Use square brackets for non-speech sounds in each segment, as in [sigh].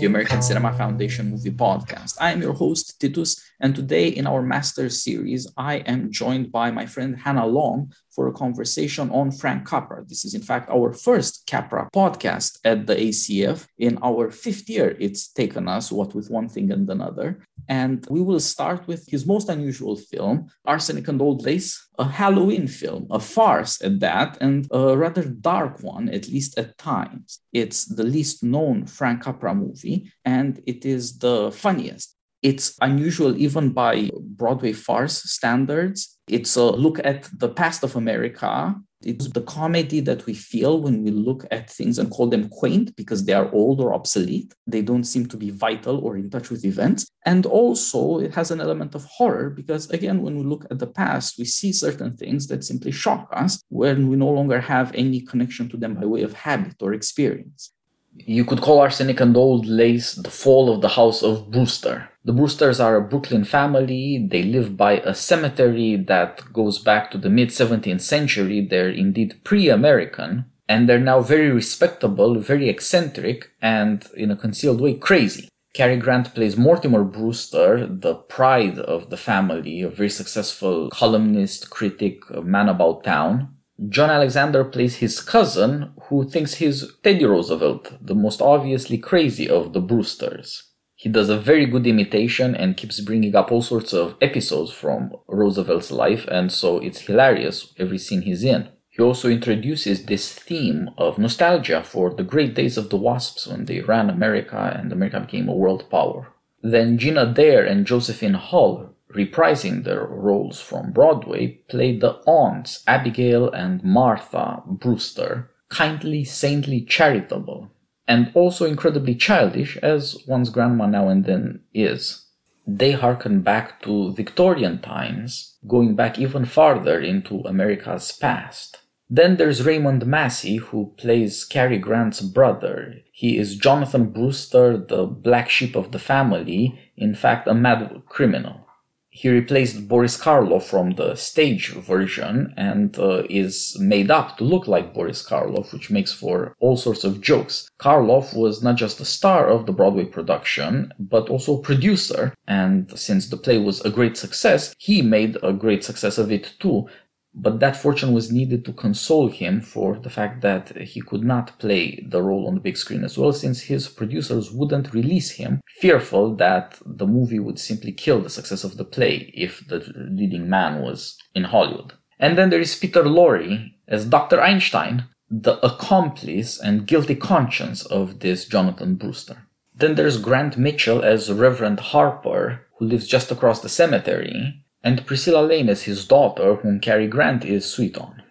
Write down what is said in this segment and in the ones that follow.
the American Cinema Foundation Movie Podcast. I am your host, Titus, and today in our master series, I am joined by my friend Hannah Long for a conversation on Frank Capra. This is, in fact, our first Capra podcast at the ACF. In our fifth year, it's taken us, what with one thing and another. And we will start with his most unusual film, Arsenic and Old Lace, a Halloween film, a farce at that, and a rather dark one, at least at times. It's the least known Frank Capra movie, and it is the funniest. It's unusual even by Broadway farce standards. It's a look at the past of America. It's the comedy that we feel when we look at things and call them quaint because they are old or obsolete. They don't seem to be vital or in touch with events. And also, it has an element of horror because, again, when we look at the past, we see certain things that simply shock us when we no longer have any connection to them by way of habit or experience. You could call Arsenic and Old Lace the fall of the House of Brewster. The Brewsters are a Brooklyn family. They live by a cemetery that goes back to the mid 17th century. They're indeed pre American. And they're now very respectable, very eccentric, and in a concealed way, crazy. Cary Grant plays Mortimer Brewster, the pride of the family, a very successful columnist, critic, man about town. John Alexander plays his cousin, who thinks he's Teddy Roosevelt, the most obviously crazy of the Brewsters. He does a very good imitation and keeps bringing up all sorts of episodes from Roosevelt's life, and so it's hilarious every scene he's in. He also introduces this theme of nostalgia for the great days of the Wasps when they ran America and America became a world power. Then Jean Adair and Josephine Hull reprising their roles from Broadway, played the aunts Abigail and Martha Brewster, kindly, saintly, charitable, and also incredibly childish, as one's grandma now and then is. They harken back to Victorian times, going back even farther into America's past. Then there's Raymond Massey, who plays Cary Grant's brother. He is Jonathan Brewster, the black sheep of the family, in fact, a mad criminal he replaced Boris Karloff from the stage version and uh, is made up to look like Boris Karloff, which makes for all sorts of jokes. Karloff was not just a star of the Broadway production, but also a producer. And since the play was a great success, he made a great success of it too, but that fortune was needed to console him for the fact that he could not play the role on the big screen as well, since his producers wouldn't release him, fearful that the movie would simply kill the success of the play if the leading man was in Hollywood. And then there is Peter Lorre as Dr. Einstein, the accomplice and guilty conscience of this Jonathan Brewster. Then there's Grant Mitchell as Reverend Harper, who lives just across the cemetery, and Priscilla Lane as his daughter, whom Cary Grant is sweet on.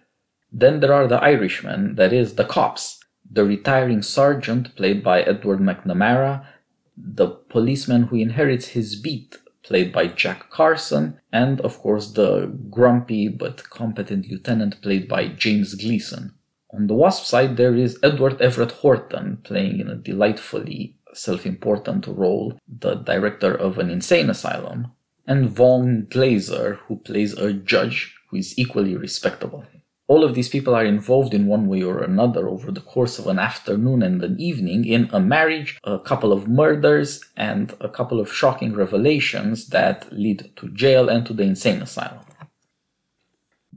Then there are the Irishmen, that is, the cops, the retiring sergeant, played by Edward McNamara, the policeman who inherits his beat, played by Jack Carson, and of course the grumpy but competent lieutenant, played by James Gleason. On the Wasp side, there is Edward Everett Horton, playing in a delightfully self important role, the director of an insane asylum, and Vaughan Glaser, who plays a judge who is equally respectable. All of these people are involved in one way or another over the course of an afternoon and an evening in a marriage, a couple of murders, and a couple of shocking revelations that lead to jail and to the insane asylum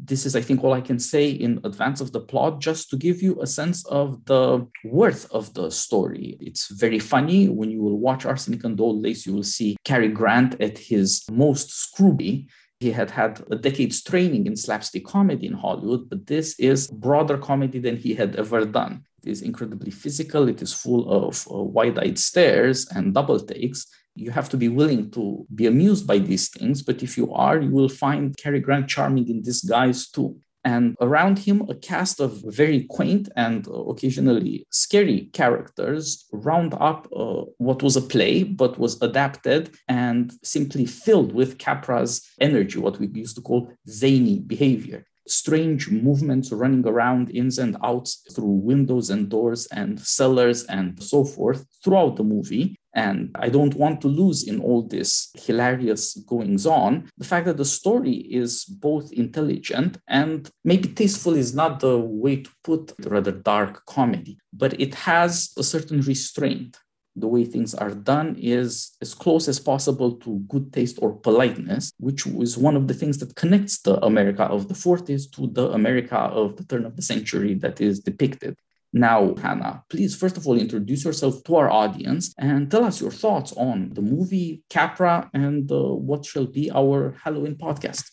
this is, I think, all I can say in advance of the plot, just to give you a sense of the worth of the story. It's very funny. When you will watch Arsenic and Old Lace, you will see Cary Grant at his most scrooby. He had had a decade's training in slapstick comedy in Hollywood, but this is broader comedy than he had ever done. It is incredibly physical. It is full of uh, wide-eyed stares and double takes you have to be willing to be amused by these things, but if you are, you will find Cary Grant charming in disguise too. And around him, a cast of very quaint and occasionally scary characters round up uh, what was a play, but was adapted and simply filled with Capra's energy, what we used to call zany behavior strange movements running around ins and outs through windows and doors and cellars and so forth throughout the movie. And I don't want to lose in all this hilarious goings on the fact that the story is both intelligent and maybe tasteful is not the way to put rather dark comedy, but it has a certain restraint. The way things are done is as close as possible to good taste or politeness, which was one of the things that connects the America of the 40s to the America of the turn of the century that is depicted. Now, Hannah, please first of all introduce yourself to our audience and tell us your thoughts on the movie Capra and uh, what shall be our Halloween podcast.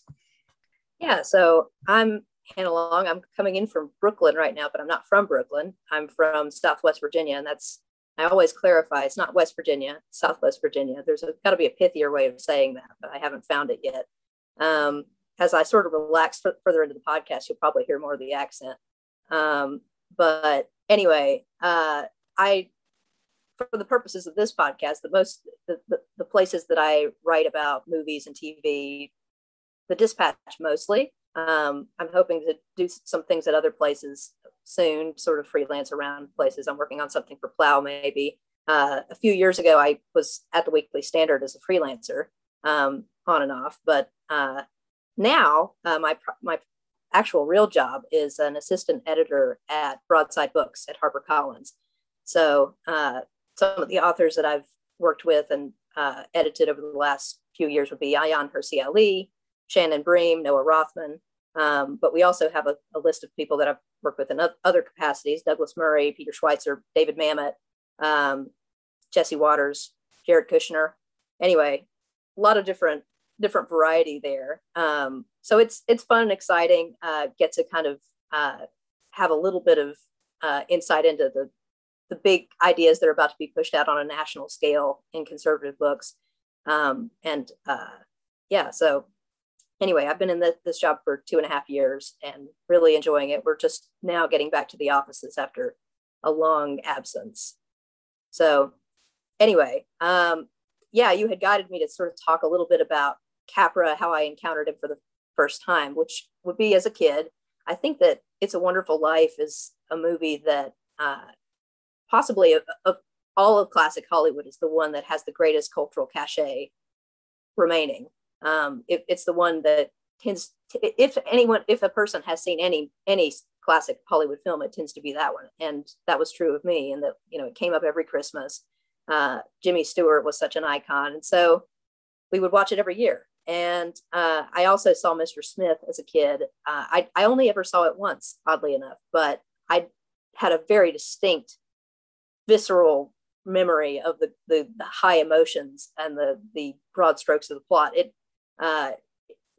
Yeah, so I'm Hannah Long. I'm coming in from Brooklyn right now, but I'm not from Brooklyn. I'm from Southwest Virginia, and that's I always clarify it's not West Virginia, Southwest Virginia. There's got to be a pithier way of saying that, but I haven't found it yet. Um, as I sort of relax f- further into the podcast, you'll probably hear more of the accent. Um, but anyway, uh, I, for the purposes of this podcast, the most the, the, the places that I write about movies and TV, the Dispatch mostly. Um, I'm hoping to do some things at other places soon, sort of freelance around places. I'm working on something for Plough maybe. Uh, a few years ago, I was at the Weekly Standard as a freelancer, um, on and off. But uh, now, uh, my my actual real job is an assistant editor at Broadside Books at HarperCollins. So uh, some of the authors that I've worked with and uh, edited over the last few years would be Ayaan Hirsi Ali, Shannon Bream, Noah Rothman. Um, but we also have a, a, list of people that I've worked with in other capacities Douglas Murray, Peter Schweizer, David Mamet, um, Jesse Watters, Jared Kushner. Anyway, a lot of different different variety there. Um, so it's it's fun and exciting. Uh, get to kind of uh, have a little bit of uh, insight into the the big ideas that are about to be pushed out on a national scale in conservative books. Um, and uh, yeah, so anyway, I've been in the, this job for two and a half years and really enjoying it. We're just now getting back to the offices after a long absence. So, anyway, um, yeah, you had guided me to sort of talk a little bit about Capra, how I encountered him for the first time, which would be as a kid. I think that It's a Wonderful Life is a movie that uh, possibly of, of all of classic Hollywood is the one that has the greatest cultural cachet remaining. Um, it, it's the one that tends, to, if anyone, if a person has seen any any classic Hollywood film, it tends to be that one, and that was true of me. And that you know, it came up every Christmas. Uh, Jimmy Stewart was such an icon, and so we would watch it every year. And uh, I also saw Mr. Smith as a kid. Uh, I, I only ever saw it once, oddly enough, but I had a very distinct, visceral memory of the, the, the high emotions and the the broad strokes of the plot. It uh,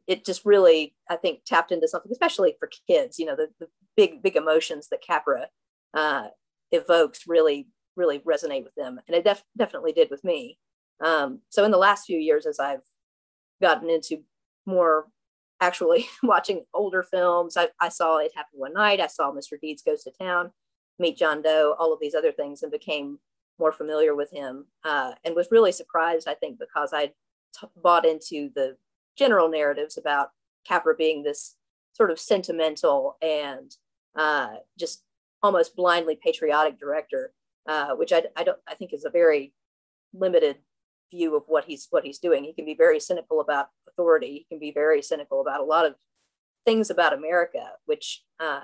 it just really, I think, tapped into something, especially for kids. You know, the, the big, big emotions that Capra uh, evokes really, really resonate with them, and it def- definitely did with me. Um, so, in the last few years, as I've gotten into more actually [laughs] watching older films, I, I saw It Happened One Night. I saw Mr. Deeds Goes to Town, Meet John Doe, all of these other things, and became more familiar with him, uh, and was really surprised. I think because I bought into the general narratives about Capra being this sort of sentimental and uh, just almost blindly patriotic director, uh, which I, I don't I think is a very limited view of what he's what he's doing. He can be very cynical about authority. He can be very cynical about a lot of things about America, which uh,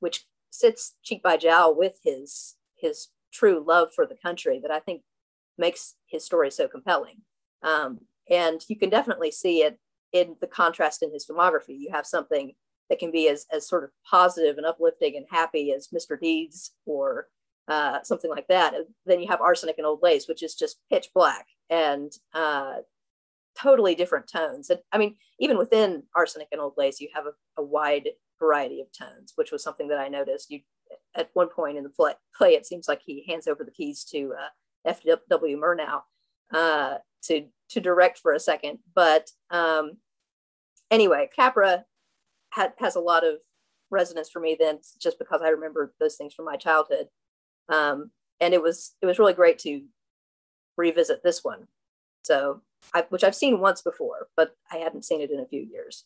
which sits cheek by jowl with his his true love for the country that I think makes his story so compelling. Um, and you can definitely see it in the contrast in his filmography. You have something that can be as, as sort of positive and uplifting and happy as Mr. Deeds or uh, something like that. And then you have Arsenic and Old Lace, which is just pitch black and uh, totally different tones. And I mean, even within Arsenic and Old Lace, you have a, a wide variety of tones, which was something that I noticed. You at one point in the play, play it seems like he hands over the keys to uh, F.W. Murnau uh, to to direct for a second. But um, anyway, Capra had, has a lot of resonance for me then, just because I remember those things from my childhood. Um, and it was it was really great to revisit this one. So, I, which I've seen once before, but I hadn't seen it in a few years.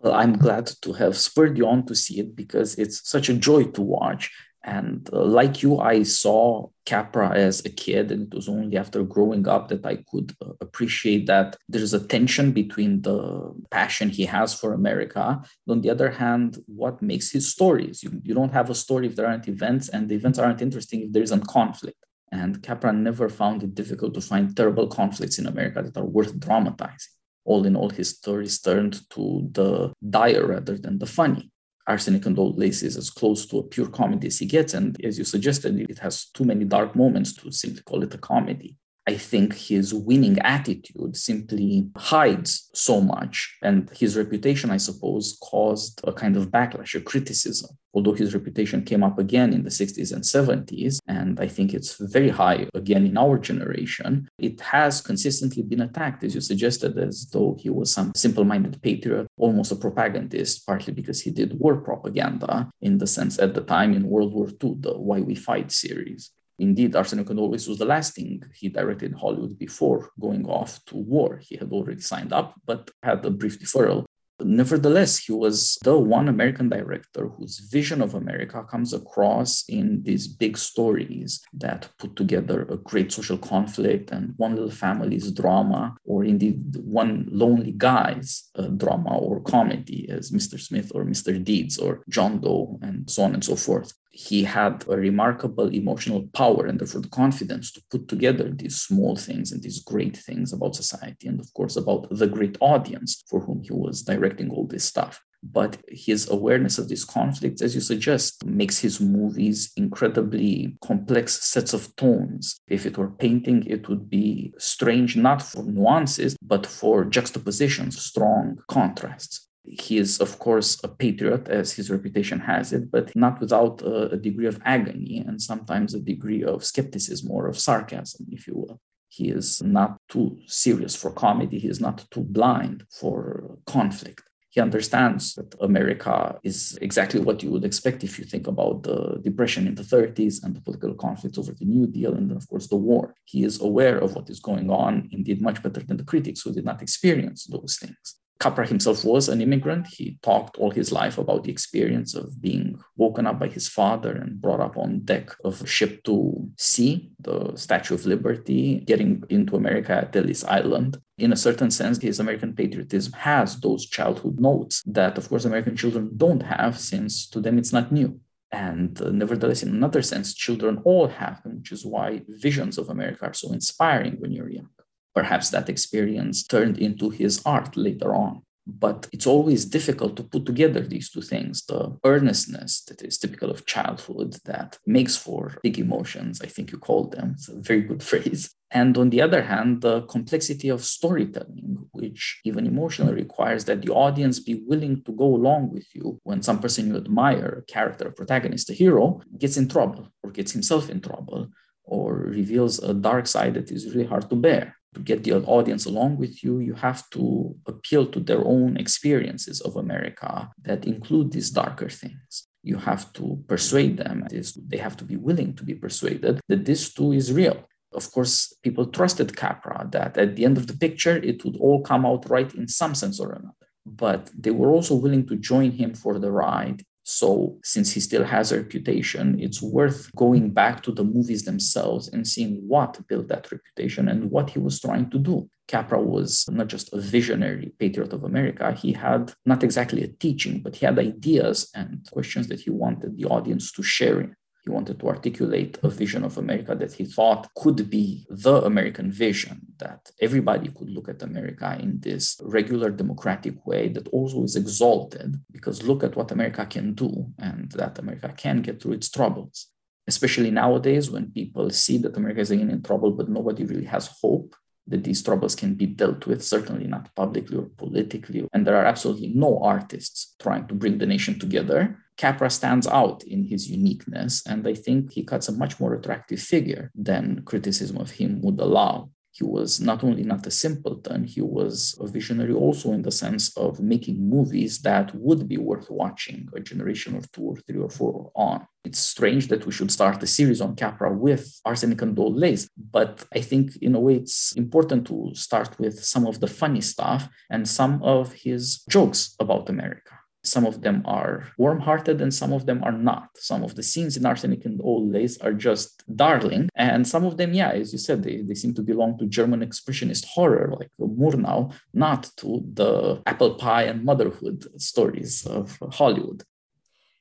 Well, I'm glad to have spurred you on to see it because it's such a joy to watch. And uh, like you, I saw Capra as a kid, and it was only after growing up that I could uh, appreciate that there's a tension between the passion he has for America. On the other hand, what makes his stories? You, you don't have a story if there aren't events, and the events aren't interesting if there isn't conflict. And Capra never found it difficult to find terrible conflicts in America that are worth dramatizing. All in all, his stories turned to the dire rather than the funny. Arsenic and Old Lace is as close to a pure comedy as he gets. And as you suggested, it has too many dark moments to simply call it a comedy. I think his winning attitude simply hides so much. And his reputation, I suppose, caused a kind of backlash, a criticism. Although his reputation came up again in the 60s and 70s, and I think it's very high again in our generation, it has consistently been attacked, as you suggested, as though he was some simple minded patriot, almost a propagandist, partly because he did war propaganda in the sense at the time in World War II, the Why We Fight series. Indeed, Arsenio Lace was the last thing he directed in Hollywood before going off to war. He had already signed up, but had a brief deferral. Nevertheless, he was the one American director whose vision of America comes across in these big stories that put together a great social conflict and one little family's drama, or indeed one lonely guy's uh, drama or comedy, as Mr. Smith or Mr. Deeds or John Doe, and so on and so forth he had a remarkable emotional power and therefore the confidence to put together these small things and these great things about society and of course about the great audience for whom he was directing all this stuff. But his awareness of these conflicts as you suggest makes his movies incredibly complex sets of tones. If it were painting it would be strange not for nuances but for juxtapositions strong contrasts he is, of course, a patriot, as his reputation has it, but not without a, a, degree of agony and sometimes a degree of skepticism or of sarcasm, if you will. He is not too serious for comedy, he is not too blind for conflict. He understands that America is exactly what you would expect if you think about the Depression in the 30s and the political conflicts over the New Deal and, then, of course, the war. He is aware of what is going on, indeed, much better than the critics who did not experience those things. Capra himself was an immigrant. He talked all his life about the experience of being woken up by his father and brought up on deck of a ship to see the Statue of Liberty, getting into America at Ellis Island. In a certain sense, his American patriotism has those childhood notes that, of course, American children don't have, since to them it's not new. And uh, nevertheless, in another sense, children all have them, which is why visions of America are so inspiring when you're young. Perhaps that experience turned into his art later on. But it's always difficult to put together these two things the earnestness that is typical of childhood that makes for big emotions, I think you called them. It's a very good [laughs] phrase. And on the other hand, the complexity of storytelling, which even emotionally requires that the audience be willing to go along with you when some person you admire, a character, a protagonist, a hero, gets in trouble or gets himself in trouble or reveals a dark side that is really hard to bear to get the audience along with you, you have to appeal to their own experiences of America that include these darker things. You have to persuade them, they have to be willing to be persuaded that this too is real. Of course, people trusted Capra that at the end of the picture, it would all come out right in some sense or another. But they were also willing to join him for the ride so, since he still has a reputation, it's worth going back to the movies themselves and seeing what built that reputation and what he was trying to do. Capra was not just a visionary patriot of America, he had not exactly a teaching, but he had ideas and questions that he wanted the audience to share in. He wanted to articulate a vision of America that he thought could be the American vision, that everybody could look at America in this regular democratic way that also is exalted, because look at what America can do and that America can get through its troubles. Especially nowadays, when people see that America is again in trouble, but nobody really has hope that these troubles can be dealt with, certainly not publicly or politically. And there are absolutely no artists trying to bring the nation together. Capra stands out in his uniqueness, and I think he cuts a much more attractive figure than criticism of him would allow. He was not only not a simpleton, he was a visionary also in the sense of making movies that would be worth watching a generation or two or three or four on. It's strange that we should start a series on Capra with Arsenic and Old Lace, but I think in a way it's important to start with some of the funny stuff and some of his jokes about America. Some of them are warm hearted and some of them are not. Some of the scenes in Arsenic and Old Lace are just darling. And some of them, yeah, as you said, they, they seem to belong to German expressionist horror, like Murnau, not to the apple pie and motherhood stories of Hollywood.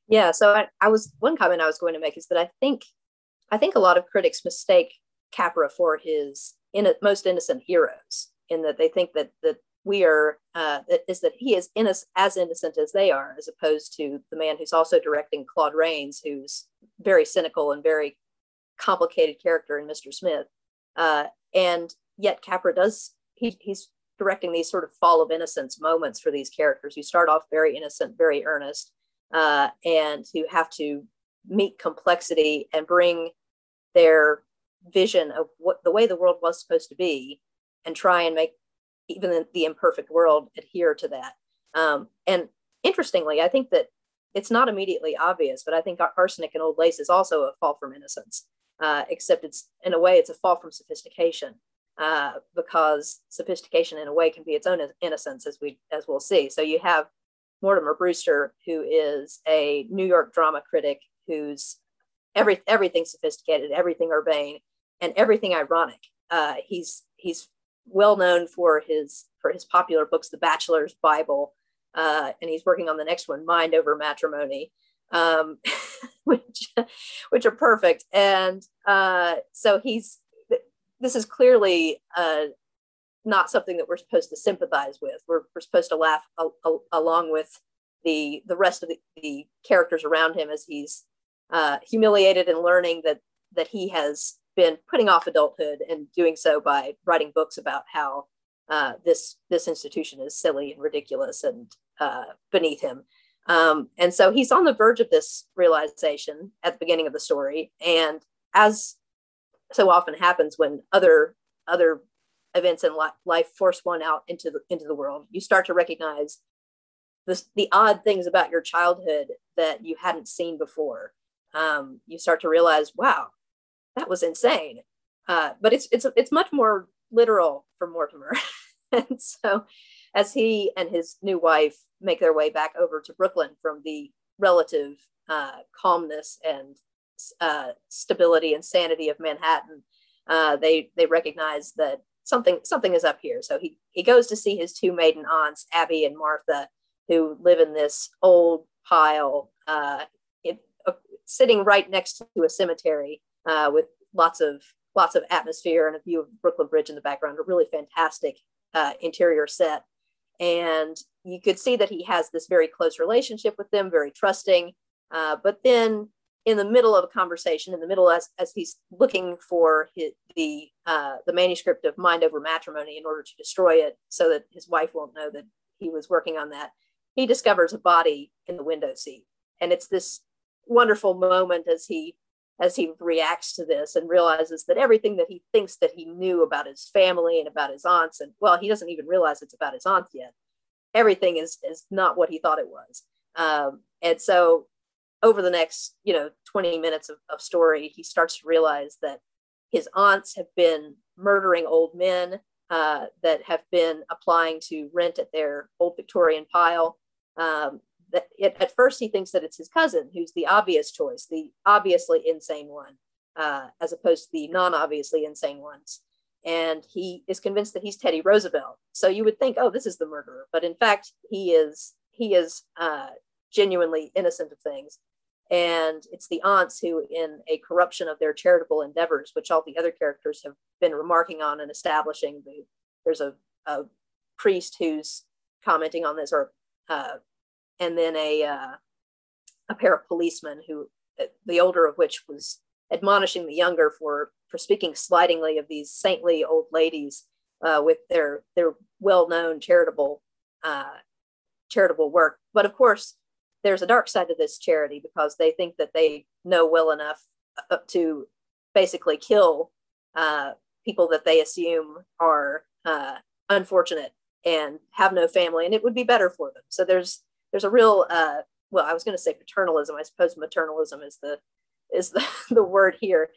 Yeah, so I, I was one comment I was going to make is that I think I think a lot of critics mistake Capra for his in, most innocent heroes, in that they think that that we are uh, is that he is as innocent as they are, as opposed to the man who's also directing Claude Rains, who's very cynical and very complicated character in Mr. Smith. Uh, and yet Capra does he, he's directing these sort of fall of innocence moments for these characters who start off very innocent, very earnest, uh, and who have to meet complexity and bring their vision of what the way the world was supposed to be and try and make even in the imperfect world adhere to that. Um, and interestingly, I think that it's not immediately obvious, but I think arsenic and old lace is also a fall from innocence, uh, except it's in a way it's a fall from sophistication uh, because sophistication in a way can be its own innocence, as we as we'll see. So you have Mortimer Brewster, who is a New York drama critic who's every everything sophisticated, everything urbane, and everything ironic. Uh, he's he's well known for his for his popular books, The Bachelor's Bible, uh, and he's working on the next one, Mind Over Matrimony, um, [laughs] which which are perfect. And uh, so he's this is clearly uh, not something that we're supposed to sympathize with. We're, we're supposed to laugh a, a, along with the the rest of the, the characters around him as he's uh, humiliated and learning that that he has been putting off adulthood and doing so by writing books about how uh, this this institution is silly and ridiculous and uh, beneath him. Um, and so he's on the verge of this realization at the beginning of the story. And as so often happens when other other events in life force one out into the into the world, you start to recognize the the odd things about your childhood that you hadn't seen before. Um, you start to realize, wow, that was insane. Uh, but it's it's it's much more literal for Mortimer. [laughs] and so as he and his new wife make their way back over to Brooklyn from the relative uh, calmness and uh, stability and sanity of Manhattan, uh, they they recognize that something something is up here. So he he goes to see his two maiden aunts, Abby and Martha, who live in this old pile, uh, uh, sitting right next to a cemetery uh, with lots of lots of atmosphere and a view of Brooklyn Bridge in the background. A really fantastic uh, interior set, and you could see that he has this very close relationship with them, very trusting. Uh, but then, in the middle of a conversation, in the middle as as he's looking for his, the uh, the manuscript of Mind Over Matrimony in order to destroy it, so that his wife won't know that he was working on that, he discovers a body in the window seat, and it's this wonderful moment as he as he reacts to this and realizes that everything that he thinks that he knew about his family and about his aunts and well he doesn't even realize it's about his aunt yet. Everything is is not what he thought it was. Um, and so over the next you know 20 minutes of, of story he starts to realize that his aunts have been murdering old men uh, that have been applying to rent at their old victorian pile. Um, that at first he thinks that it's his cousin who's the obvious choice, the obviously insane one, uh, as opposed to the non-obviously insane ones. And he is convinced that he's Teddy Roosevelt. So you would think, oh, this is the murderer, but in fact, he is he is uh, genuinely innocent of things. And it's the aunts who, in a corruption of their charitable endeavors, which all the other characters have been remarking on and establishing, the, there's a, a priest who's commenting on this, or uh, and then a uh, a pair of policemen who uh, the older of which was admonishing the younger for for speaking slightingly of these saintly old ladies uh, with their their well-known charitable uh, charitable work. But of course, there's a dark side to this charity because they think that they know well enough uh, to basically kill uh, people that they assume are uh, unfortunate and have no family, and it would be better for them. So there's there's a real uh, well i was going to say paternalism. I suppose maternalism is the is the, [laughs] the word here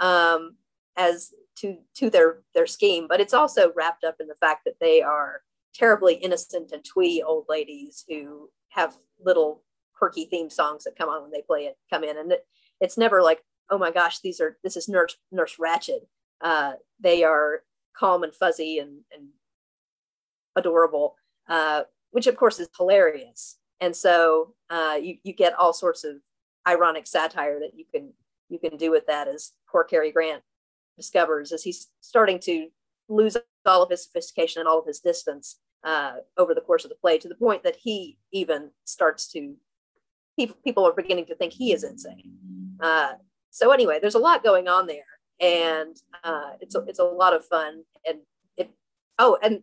um, as to to their their scheme but it's also wrapped up in the fact that they are terribly innocent and twee old ladies who have little quirky theme songs that come on when they play it come in. And it, it's never like oh my gosh these are this is nurse nurse Ratched. Uh, they are calm and fuzzy and, and adorable uh, which of course is hilarious and so uh, you you get all sorts of ironic satire that you can you can do with that as poor Cary Grant discovers as he's starting to lose all of his sophistication and all of his distance uh, over the course of the play to the point that he even starts to people people are beginning to think he is insane. Uh, so anyway, there's a lot going on there, and uh, it's a, it's a lot of fun. And it oh, and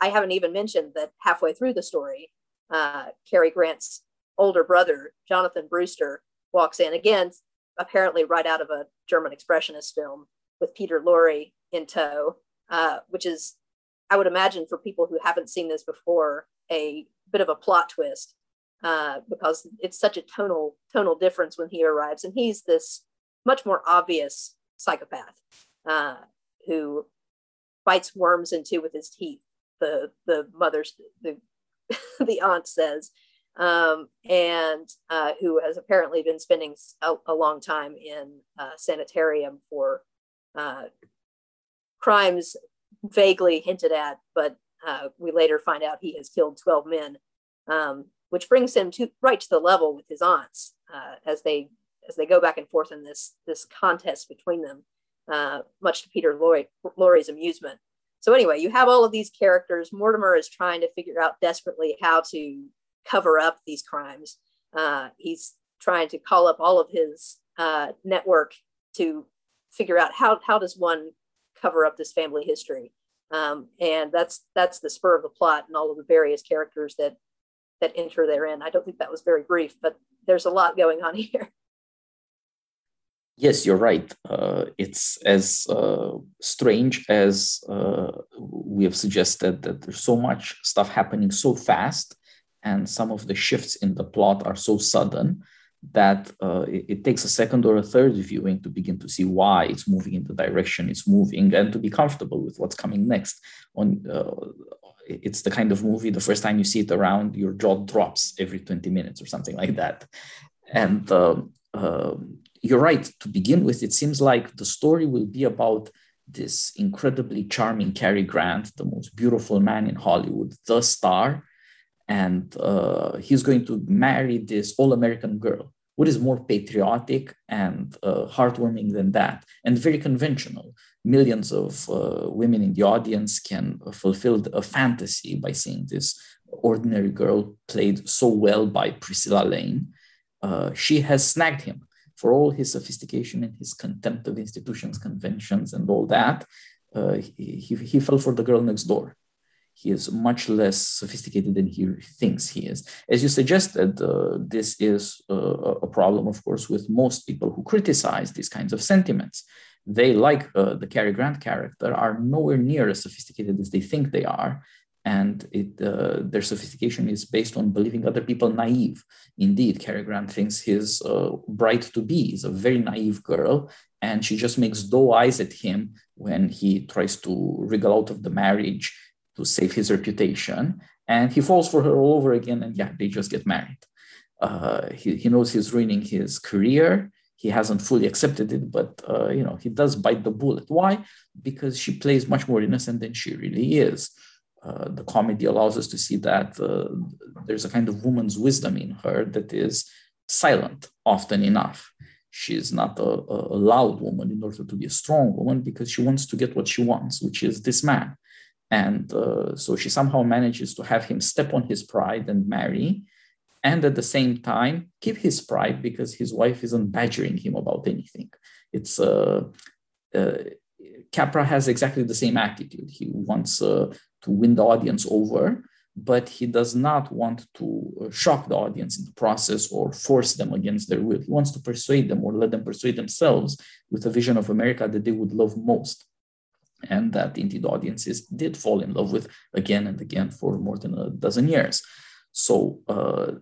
I haven't even mentioned that halfway through the story, uh, Cary Grant's older brother Jonathan Brewster walks in again, apparently right out of a German expressionist film with Peter Lorre in tow, uh, which is I would imagine for people who haven't seen this before a bit of a plot twist uh, because it's such a tonal tonal difference when he arrives, and he's this much more obvious psychopath uh, who bites worms into with his teeth. The the mother's the [laughs] the aunt says, um, and uh, who has apparently been spending a, a long time in a sanitarium for uh, crimes vaguely hinted at, but uh, we later find out he has killed 12 men. Um, which brings him to right to the level with his aunts uh, as they as they go back and forth in this this contest between them, uh, much to Peter Lorre's amusement. So anyway, you have all of these characters. Mortimer is trying to figure out desperately how to cover up these crimes. Uh, he's trying to call up all of his uh, network to figure out how how does one cover up this family history. Um, and that's that's the spur of the plot and all of the various characters that that enter therein. I don't think that was very brief, but there's a lot going on [laughs] here. Yes, you're right. Uh, it's as uh, strange as uh, we have suggested that there's so much stuff happening so fast, and some of the shifts in the plot are so sudden that uh, it, it, takes a second or a third viewing to begin to see why it's moving in the direction it's moving and to be comfortable with what's coming next. On uh, it's the kind of movie the first time you see it around your jaw drops every 20 minutes or something like that and uh, uh, you're right to begin with it seems like the story will be about this incredibly charming Cary Grant, the most beautiful man in Hollywood, the star, and uh, he's going to marry this all-American girl. What is more patriotic and uh, heartwarming than that, and very conventional? millions of uh, women in the audience can fulfill a fantasy by seeing this ordinary girl played so well by Priscilla Lane. Uh, she has snagged him for all his sophistication and his contempt of institutions, conventions, and all that. Uh, he, he, he fell for the girl next door. He is much less sophisticated than he thinks he is. As you suggested, uh, this is uh, a problem, of course, with most people who criticize these kinds of sentiments they, like uh, the Cary Grant character, are nowhere near as sophisticated as they think they are. And it, uh, their sophistication is based on believing other people naive. Indeed, Cary Grant thinks his uh, bride to be is a very naive girl, and she just makes doe eyes at him when he tries to wriggle out of the marriage to save his reputation. And he falls for her all over again, and yeah, they just get married. Uh, he, he knows he's ruining his career he hasn't fully accepted it, but uh, you know he does bite the bullet. Why? Because she plays much more innocent than she really is. Uh, the comedy allows us to see that uh, there's a kind of woman's wisdom in her that is silent often enough. She's not a, a loud woman in order to be a strong woman because she wants to get what she wants, which is this man. And uh, so she somehow manages to have him step on his pride and marry and at the same time keep his pride because his wife isn't badgering him about anything. It's uh, uh, Capra has exactly the same attitude. He wants uh, to win the audience over, but he does not want to uh, shock the audience in the process or force them against their will. He wants to persuade them or let them persuade themselves with a vision of America that they would love most. And that indeed audiences did fall in love with again and again for more than a dozen years. So uh,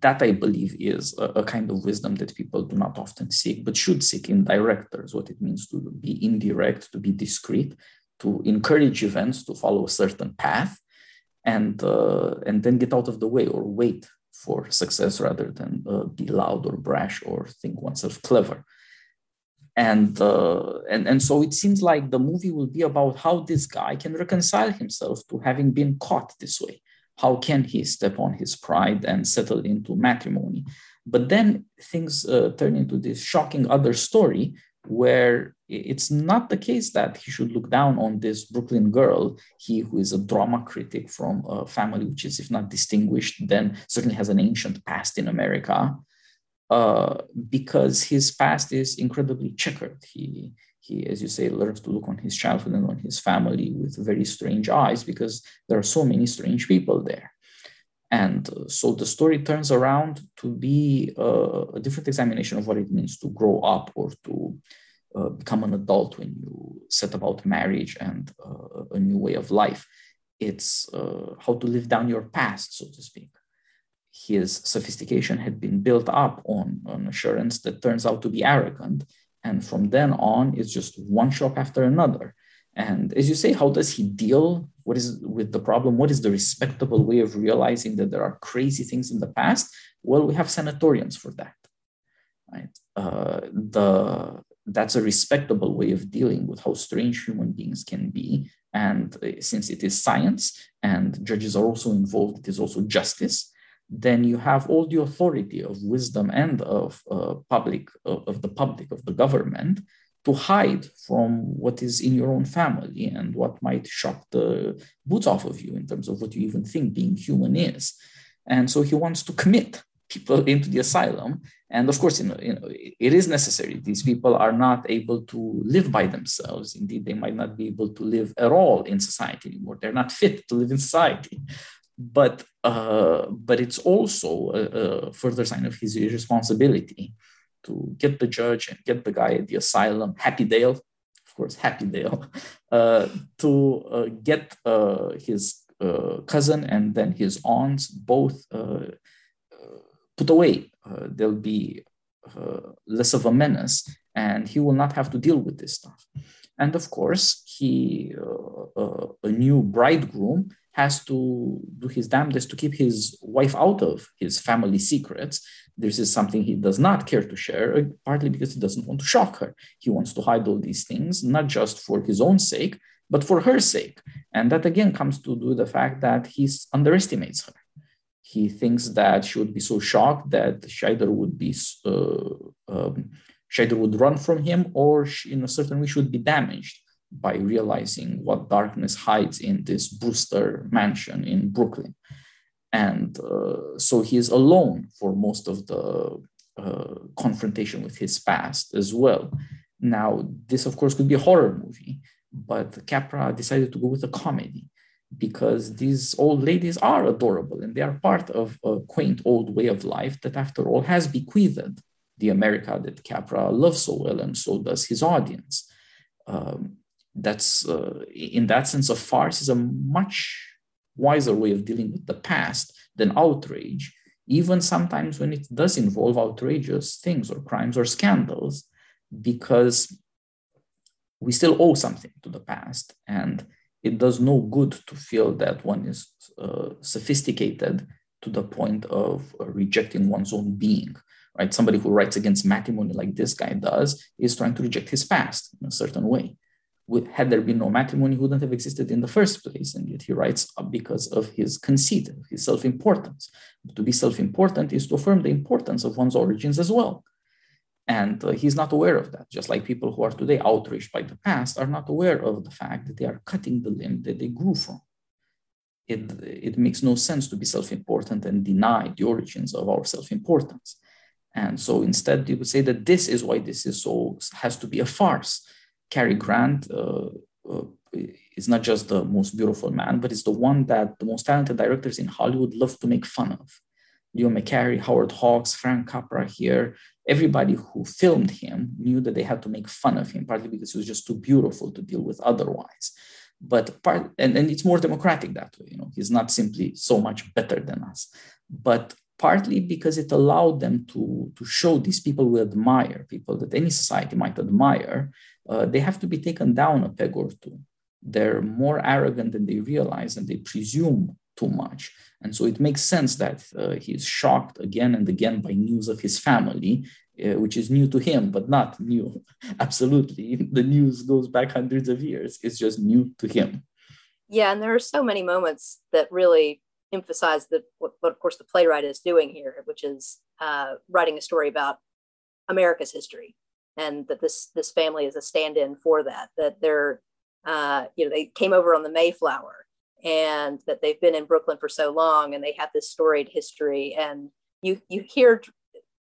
that I believe is a, a, kind of wisdom that people do not often seek, but should seek in directors, what it means to be indirect, to be discreet, to encourage events to follow a certain path, and, uh, and then get out of the way or wait for success rather than uh, be loud or brash or think oneself clever. And, uh, and, and so it seems like the movie will be about how this guy can reconcile himself to having been caught this way how can he step on his pride and settle into matrimony? But then things uh, turn into this shocking other story where it's not the case that he should look down on this Brooklyn girl, he who is a drama critic from a family which is, if not distinguished, then certainly has an ancient past in America, uh, because his past is incredibly checkered. He, he, as you say, learns to look on his childhood and on his family with very strange eyes because there are so many strange people there. And so the story turns around to be uh, a different examination of what it means to grow up or to uh, become an adult when you set about marriage and uh, a new way of life. It's uh, how to live down your past, so to speak. His sophistication had been built up on an assurance that turns out to be arrogant. And from then on, it's just one shop after another. And as you say, how does he deal what is with the problem? What is the respectable way of realizing that there are crazy things in the past? Well, we have sanatoriums for that, right? Uh, the that's a respectable way of dealing with how strange human beings can be. And uh, since it is science and judges are also involved, it is also justice. Then you have all the authority of wisdom and of uh, public of, of the public of the government to hide from what is in your own family and what might shock the boots off of you in terms of what you even think being human is. And so he wants to commit people into the asylum. And of course, you know, you know, it is necessary. These people are not able to live by themselves. Indeed, they might not be able to live at all in society anymore. They're not fit to live in society. But uh, but it's also a, a further sign of his irresponsibility to get the judge and get the guy at the asylum, Happy Dale, of course, Happy Dale, [laughs] uh, to uh, get uh, his uh, cousin and then his aunts both uh, put away. they'll be less of a menace and he will not have to deal with this stuff. And of course, he, a new bridegroom, has to do his damnedest to keep his wife out of his family secrets this is something he does not care to share, uh, partly because he doesn't want to shock her. He wants to hide all these things, not just for his own sake, but for her sake. And that again comes to do the fact that he underestimates her. He thinks that she would be so shocked that Scheider would be uh, um, would run from him, or she, in a certain way she would be damaged by realizing what darkness hides in this Brewster mansion in Brooklyn and uh, so he is alone for most of the uh, confrontation with his past as well. Now, this of course could be a horror movie, but Capra decided to go with a comedy because these old ladies are adorable and they are part of a quaint old way of life that, after all, has bequeathed the America that Capra loves so well, and so does his audience. Um, that's uh, in that sense, a farce is a much wiser way of dealing with the past than outrage, even sometimes when it does involve outrageous things or crimes or scandals, because we still owe something to the past. And it does no good to feel that one is uh, sophisticated to the point of uh, rejecting one's own being. Right? Somebody who writes against matrimony like this guy does is trying to reject his past in a certain way had there been no matrimony, he wouldn't have existed in the first place. And yet he writes because of his conceit, his self importance. To be self important is to affirm the importance of one's origins as well. And uh, he's not aware of that, just like people who are today outraged by the past are not aware of the fact that they are cutting the limb that they grew from. It, it makes no sense to be self important and deny the origins of our self importance. And so instead, you would say that this is why this is so, has to be a farce Cary Grant uh, uh, is not just the most beautiful man, but it's the one that the most talented directors in Hollywood love to make fun of. Leo McCarey, Howard Hawks, Frank Capra here, everybody who filmed him knew that they had to make fun of him, partly because he was just too beautiful to deal with otherwise. But part and, and it's more democratic that way, you know, he's not simply so much better than us. But partly because it allowed them to, to show these people we admire, people that any society might admire, uh, they have to be taken down a peg or two. They're more arrogant than they realize and they presume too much. And so it makes sense that uh, he's shocked again and again by news of his family, uh, which is new to him, but not new. [laughs] Absolutely. [laughs] The news goes back hundreds of years. It's just new to him. Yeah. And there are so many moments that really emphasize that what, what of course, the playwright is doing here, which is uh, writing a story about America's history and that this this family is a stand-in for that. That they're uh, you know they came over on the Mayflower and that they've been in Brooklyn for so long and they have this storied history and you you hear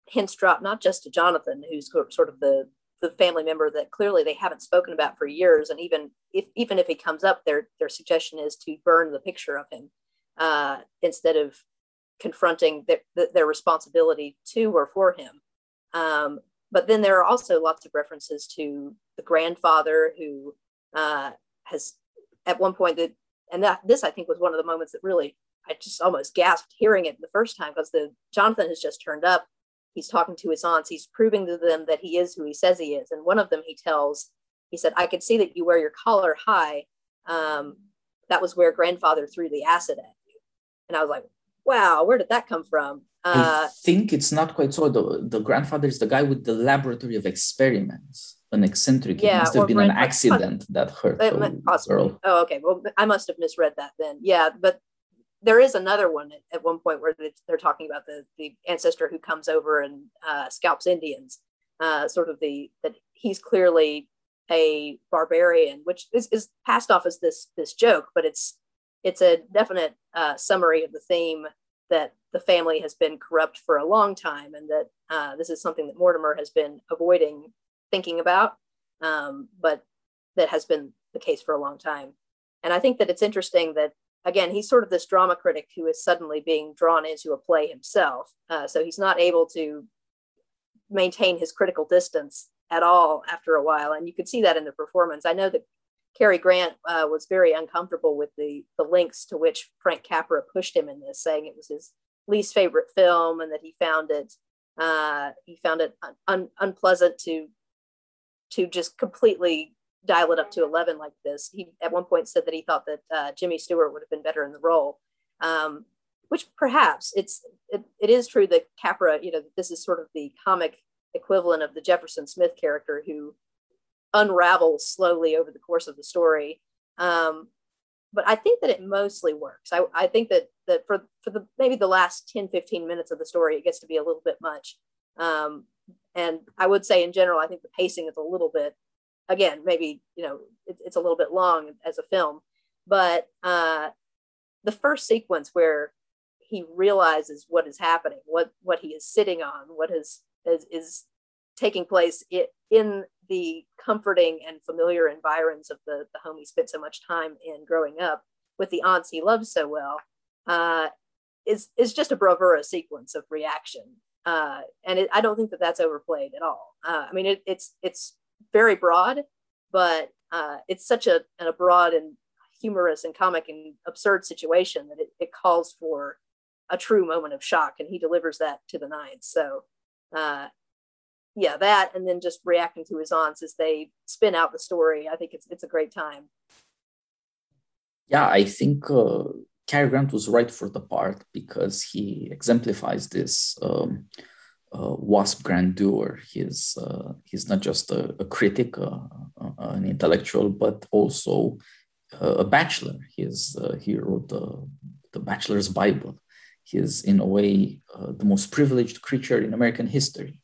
hints drop not just to Jonathan who's sort of the the family member that clearly they haven't spoken about for years and even if even if he comes up their their suggestion is to burn the picture of him uh, instead of confronting their, their responsibility to or for him um, but then there are also lots of references to the grandfather who uh, has at one point that and that this I think was one of the moments that really I just almost gasped hearing it the first time because the Jonathan has just turned up. He's talking to his aunts. He's proving to them that he is who he says he is. And one of them he tells, he said, "I could see that you wear your collar high. Um, that was where grandfather threw the acid at you." And I was like, "Wow, where did that come from?" Uh, I think it's not quite so. The the grandfather is the guy with the laboratory of experiments an eccentric. Yeah, it must have been an accident that hurt the girl. Oh, okay. Well, I must have misread that then. Yeah, but there is another one at, at one point where they're talking about the the ancestor who comes over and uh, scalps Indians. Uh, sort of the that he's clearly a barbarian, which is, is passed off as this this joke, but it's it's a definite uh, summary of the theme that the family has been corrupt for a long time, and that uh, this is something that Mortimer has been avoiding thinking about, um, but that has been the case for a long time. And I think that it's interesting that, again, he's sort of this drama critic who is suddenly being drawn into a play himself. Uh, so he's not able to maintain his critical distance at all after a while. And you could see that in the performance. I know that Cary Grant uh, was very uncomfortable with the, the links to which Frank Capra pushed him in this, saying it was his least favorite film and that he found it uh, he found it un- unpleasant to to just completely dial it up to 11 like this. He at one point said that he thought that uh, Jimmy Stewart would have been better in the role, um, which perhaps it's it, it is true that Capra, you know, this is sort of the comic equivalent of the Jefferson Smith character who unravels slowly over the course of the story. Um, but I think that it mostly works. I, I think that that for for the maybe the last 10, 15 minutes of the story, it gets to be a little bit much. Um, and I would say in general, I think the pacing is a little bit, again, maybe, you know, it, it's a little bit long as a film, but uh, the first sequence where he realizes what is happening, what, what he is sitting on, what is, is, is taking place in the comforting and familiar environs of the, the home he spent so much time in growing up with the aunts he loves so well, uh, is, is just a bravura sequence of reaction uh, and it, I don't think that that's overplayed at all. Uh, I mean, it, it's it's very broad, but uh, it's such a, a broad and humorous and comic and absurd situation that it, it calls for a true moment of shock, and he delivers that to the nines. So, uh, yeah, that and then just reacting to his aunts as they spin out the story. I think it's it's a great time. Yeah, I think uh, Cary Grant was right for the part because he exemplifies this um, uh, wasp grandeur. He's uh, he's not just a, a critic, uh, uh an intellectual, but also uh, a bachelor. He's uh, he wrote the the Bachelor's Bible. He is in a way the most privileged creature in American history,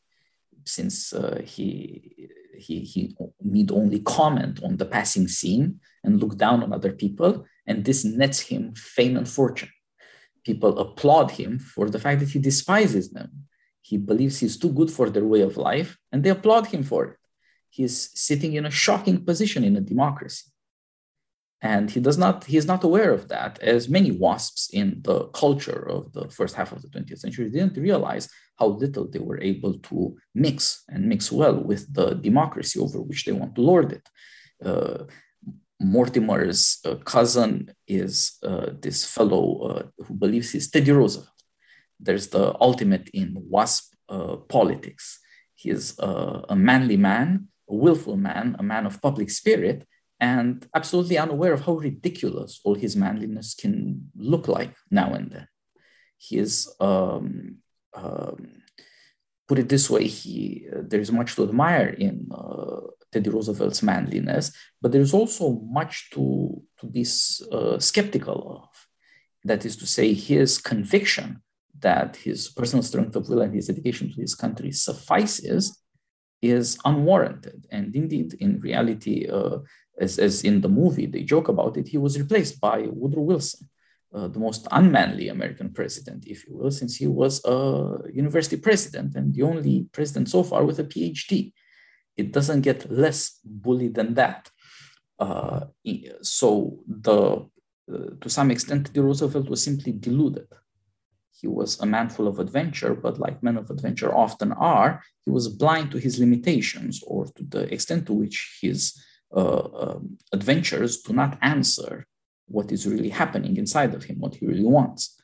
since uh, he he he need only comment on the passing scene and look down on other people and this nets him fame and fortune. People applaud him for the fact that he despises them. He believes he's too good for their way of life, and they applaud him for it. He's sitting in a shocking position in a democracy. And he does not, he is not aware of that, as many wasps in the culture of the first half of the 20th century didn't realize how little they were able to mix and mix well with the democracy over which they want to lord it. Uh, Mortimer's uh, cousin is uh, this fellow uh, who believes he's Teddy Roosevelt. There's the ultimate in WASP uh, politics. He is a manly man, a willful man, a man of public spirit, and absolutely unaware of how ridiculous all his manliness can look like now and then. He is, um, um, put it this way, he uh, there's much to admire in uh, Teddy Roosevelt's manliness, but there's also much to, to be uh, skeptical of. That is to say, his conviction that his personal strength of will and his dedication to his country suffices is unwarranted. And indeed, in reality, uh, as, as in the movie, they joke about it, he was replaced by Woodrow Wilson, uh, the most unmanly American president, if you will, since he was a university president and the only president so far with a PhD. It doesn't get less bully than that. Uh, so the uh, to some extent, Teddy Roosevelt was simply deluded. He was a man full of adventure, but like men of adventure often are, he was blind to his limitations or to the extent to which his uh, um, adventures do not answer what is really happening inside of him, what he really wants.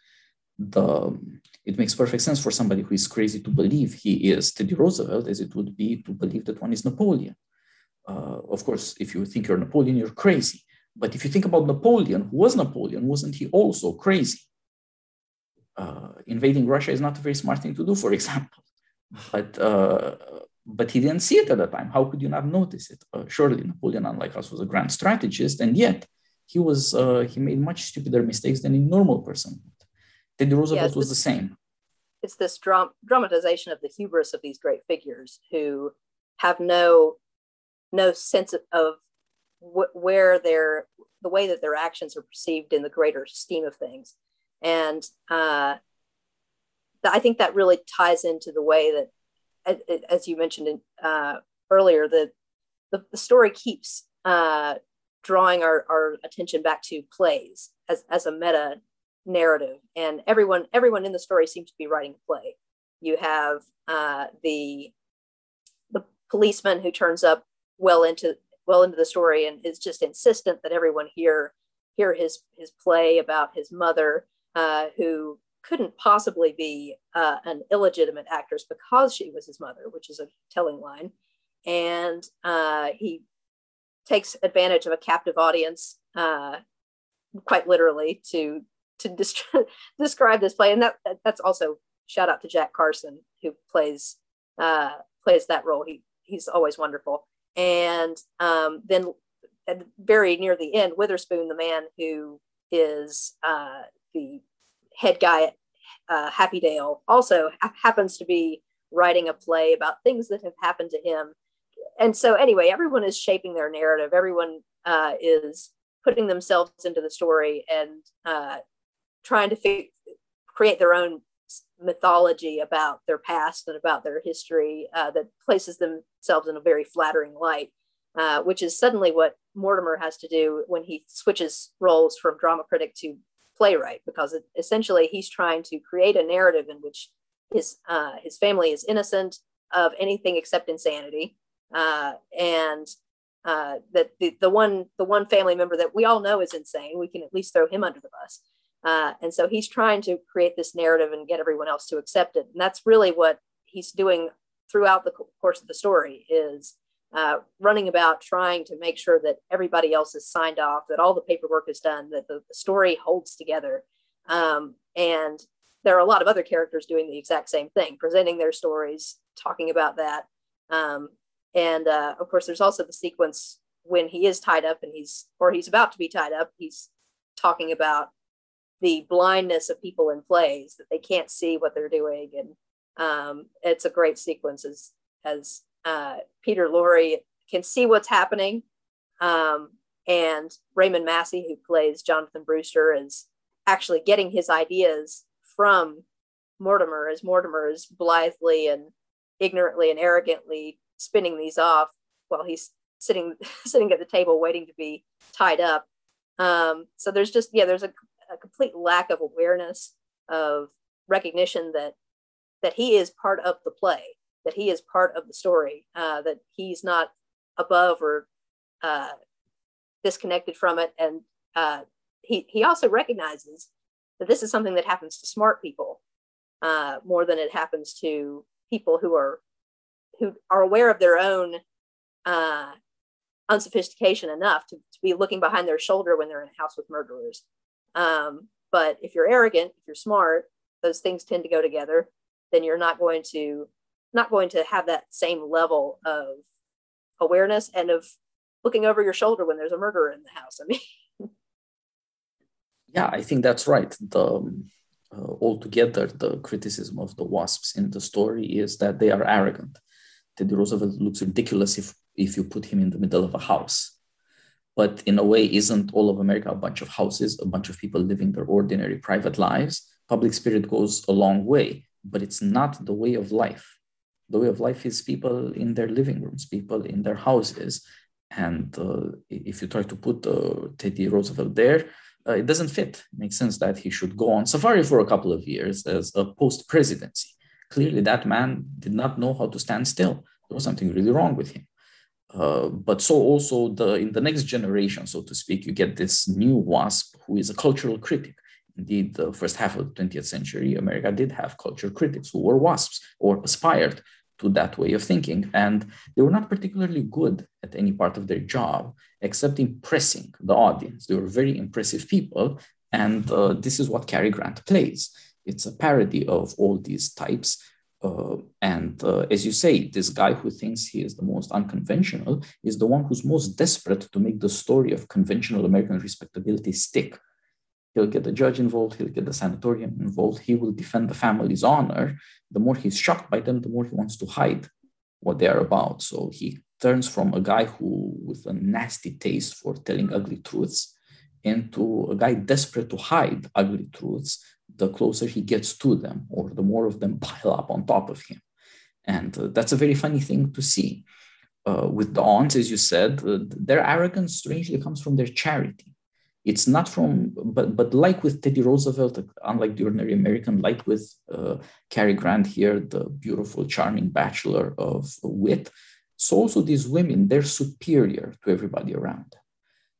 The, it makes perfect sense for somebody who is crazy to believe he is Teddy Roosevelt as it would be to believe that one is Napoleon. Uh, of course, if you think you're Napoleon, you're crazy. But if you think about Napoleon, who was Napoleon, wasn't he also crazy? Uh, invading Russia is not a very smart thing to do, for [laughs] example. But uh, but he didn't see it at the time. How could you not notice it? Uh, surely Napoleon, unlike us, was a grand strategist, and yet he was uh, he made much stupider mistakes than a normal person would. Teddy Roosevelt yes, was the same. It's this dram- dramatization of the hubris of these great figures who have no no sense of, of wh- where their the way that their actions are perceived in the greater scheme of things and uh, i think that really ties into the way that as you mentioned in, uh, earlier that the, the, story keeps uh, drawing our, our attention back to plays as, as a meta narrative and everyone everyone in the story seems to be writing a play you have uh, the the policeman who turns up well into well into the story and is just insistent that everyone hear hear his his play about his mother, uh, who couldn't possibly be uh, an illegitimate actress because she was his mother, which is a telling line. And uh, he takes advantage of a captive audience, uh, quite literally, to to [laughs] describe this play. And that that's also shout out to Jack Carson who plays uh, plays that role. He he's always wonderful. And um, then at very near the end, Witherspoon, the man who is uh, the head guy at uh, Happydale, also ha- happens to be writing a play about things that have happened to him. And so, anyway, everyone is shaping their narrative. Everyone uh, is putting themselves into the story and uh, trying to f- create their own mythology about their past and about their history uh, that places themselves in a very flattering light, uh, which is suddenly what Mortimer has to do when he switches roles from drama critic to playwright, because it, essentially he's trying to create a narrative in which his uh, his family is innocent of anything except insanity, uh, and uh, that the, the one the one family member that we all know is insane, we can at least throw him under the bus. Uh, and so he's trying to create this narrative and get everyone else to accept it. And that's really what he's doing throughout the course of the story is uh, running about trying to make sure that everybody else is signed off, that all the paperwork is done, that the, the story holds together. Um, and there are a lot of other characters doing the exact same thing, presenting their stories, talking about that. Um, and uh, of course, there's also the sequence when he is tied up and he's, or he's about to be tied up, he's talking about the blindness of people in plays that they can't see what they're doing. And um, it's a great sequence as as uh, peter lorre can see what's happening. Um, and raymond massey who plays jonathan brewster is actually getting his ideas from mortimer as mortimer is blithely and ignorantly and arrogantly spinning these off while he's sitting [laughs] sitting at the table waiting to be tied up. Um, so there's just yeah there's a a complete lack of awareness of recognition that that he is part of the play that he is part of the story uh, that he's not above or uh, disconnected from it. And uh, he, he also recognizes that this is something that happens to smart people uh, more than it happens to people who are who are aware of their own uh, unsophistication enough to, to be looking behind their shoulder when they're in a house with murderers um, but if you're arrogant, if you're smart, those things tend to go together. Then you're not going to not going to have that same level of awareness and of looking over your shoulder when there's a murderer in the house. I mean, [laughs] yeah, I think that's right. The um, uh, altogether, the criticism of the wasps in the story is that they are arrogant. Teddy Roosevelt looks ridiculous if, if you put him in the middle of a house. But in a way, isn't all of America a bunch of houses, a bunch of people living their ordinary private lives? Public spirit goes a long way, but it's not the way of life. The way of life is people in their living rooms, people in their houses. And uh, if you try to put uh, Teddy Roosevelt there, uh, it doesn't fit. It makes sense that he should go on safari for a couple of years as a post presidency. Clearly, that man did not know how to stand still. There was something really wrong with him. Uh, but so also the in the next generation, so to speak, you get this new WASP who is a cultural critic. Indeed, the first half of the 20th century, America did have culture critics who were WASPs or aspired to that way of thinking. And they were not particularly good at any part of their job, except impressing the audience. They were very impressive people. And uh, this is what Cary Grant plays. It's a parody of all these types. Uh, and uh, as you say, this guy who thinks he is the most unconventional is the one who's most desperate to make the story of conventional American respectability stick. He'll get the judge involved, he'll get the sanatorium involved, he will defend the family's honor. The more he's shocked by them, the more he wants to hide what they are about. So he turns from a guy who, with a nasty taste for telling ugly truths, into a guy desperate to hide ugly truths the closer he gets to them, or the more of them [laughs] pile up on top of him. And uh, that's a very funny thing to see. Uh, with the aunts, as you said, uh, their arrogance strangely comes from their charity it's not from but but like with teddy roosevelt unlike the ordinary american like with uh, cary grant here the beautiful charming bachelor of wit so also these women they're superior to everybody around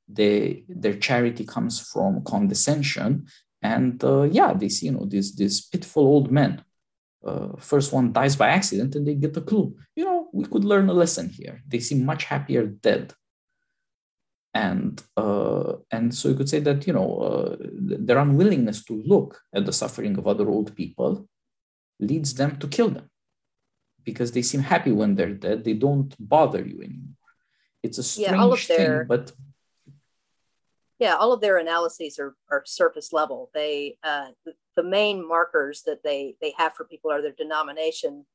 they their charity comes from condescension and uh, yeah they see you know these these pitiful old men uh, first one dies by accident and they get a clue. You know we could learn a lesson here. They seem much happier dead. And uh, and so you could say that you know uh, their unwillingness to look at the suffering of other old people leads them to kill them. Because they seem happy when they're dead. They don't bother you anymore. It's a strange yeah, all of their, thing but yeah all of their analyses are, are surface level. They uh, the, the main markers that they they have for people are their denomination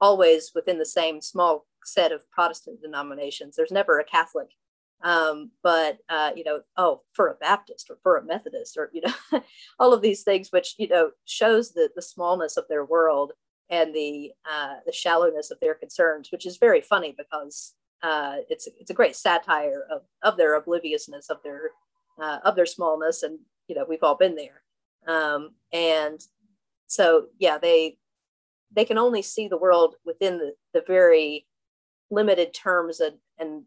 always within the same small set of protestant denominations. There's never a catholic um, but uh, you know oh for a baptist or for a methodist or you know [laughs] all of these things which you know shows the, the smallness of their world and the uh, the shallowness of their concerns which is very funny because uh, it's it's a great satire of, of their obliviousness of their uh, of their smallness and you know we've all been there um, and so yeah they they can only see the world within the, the very limited terms and, and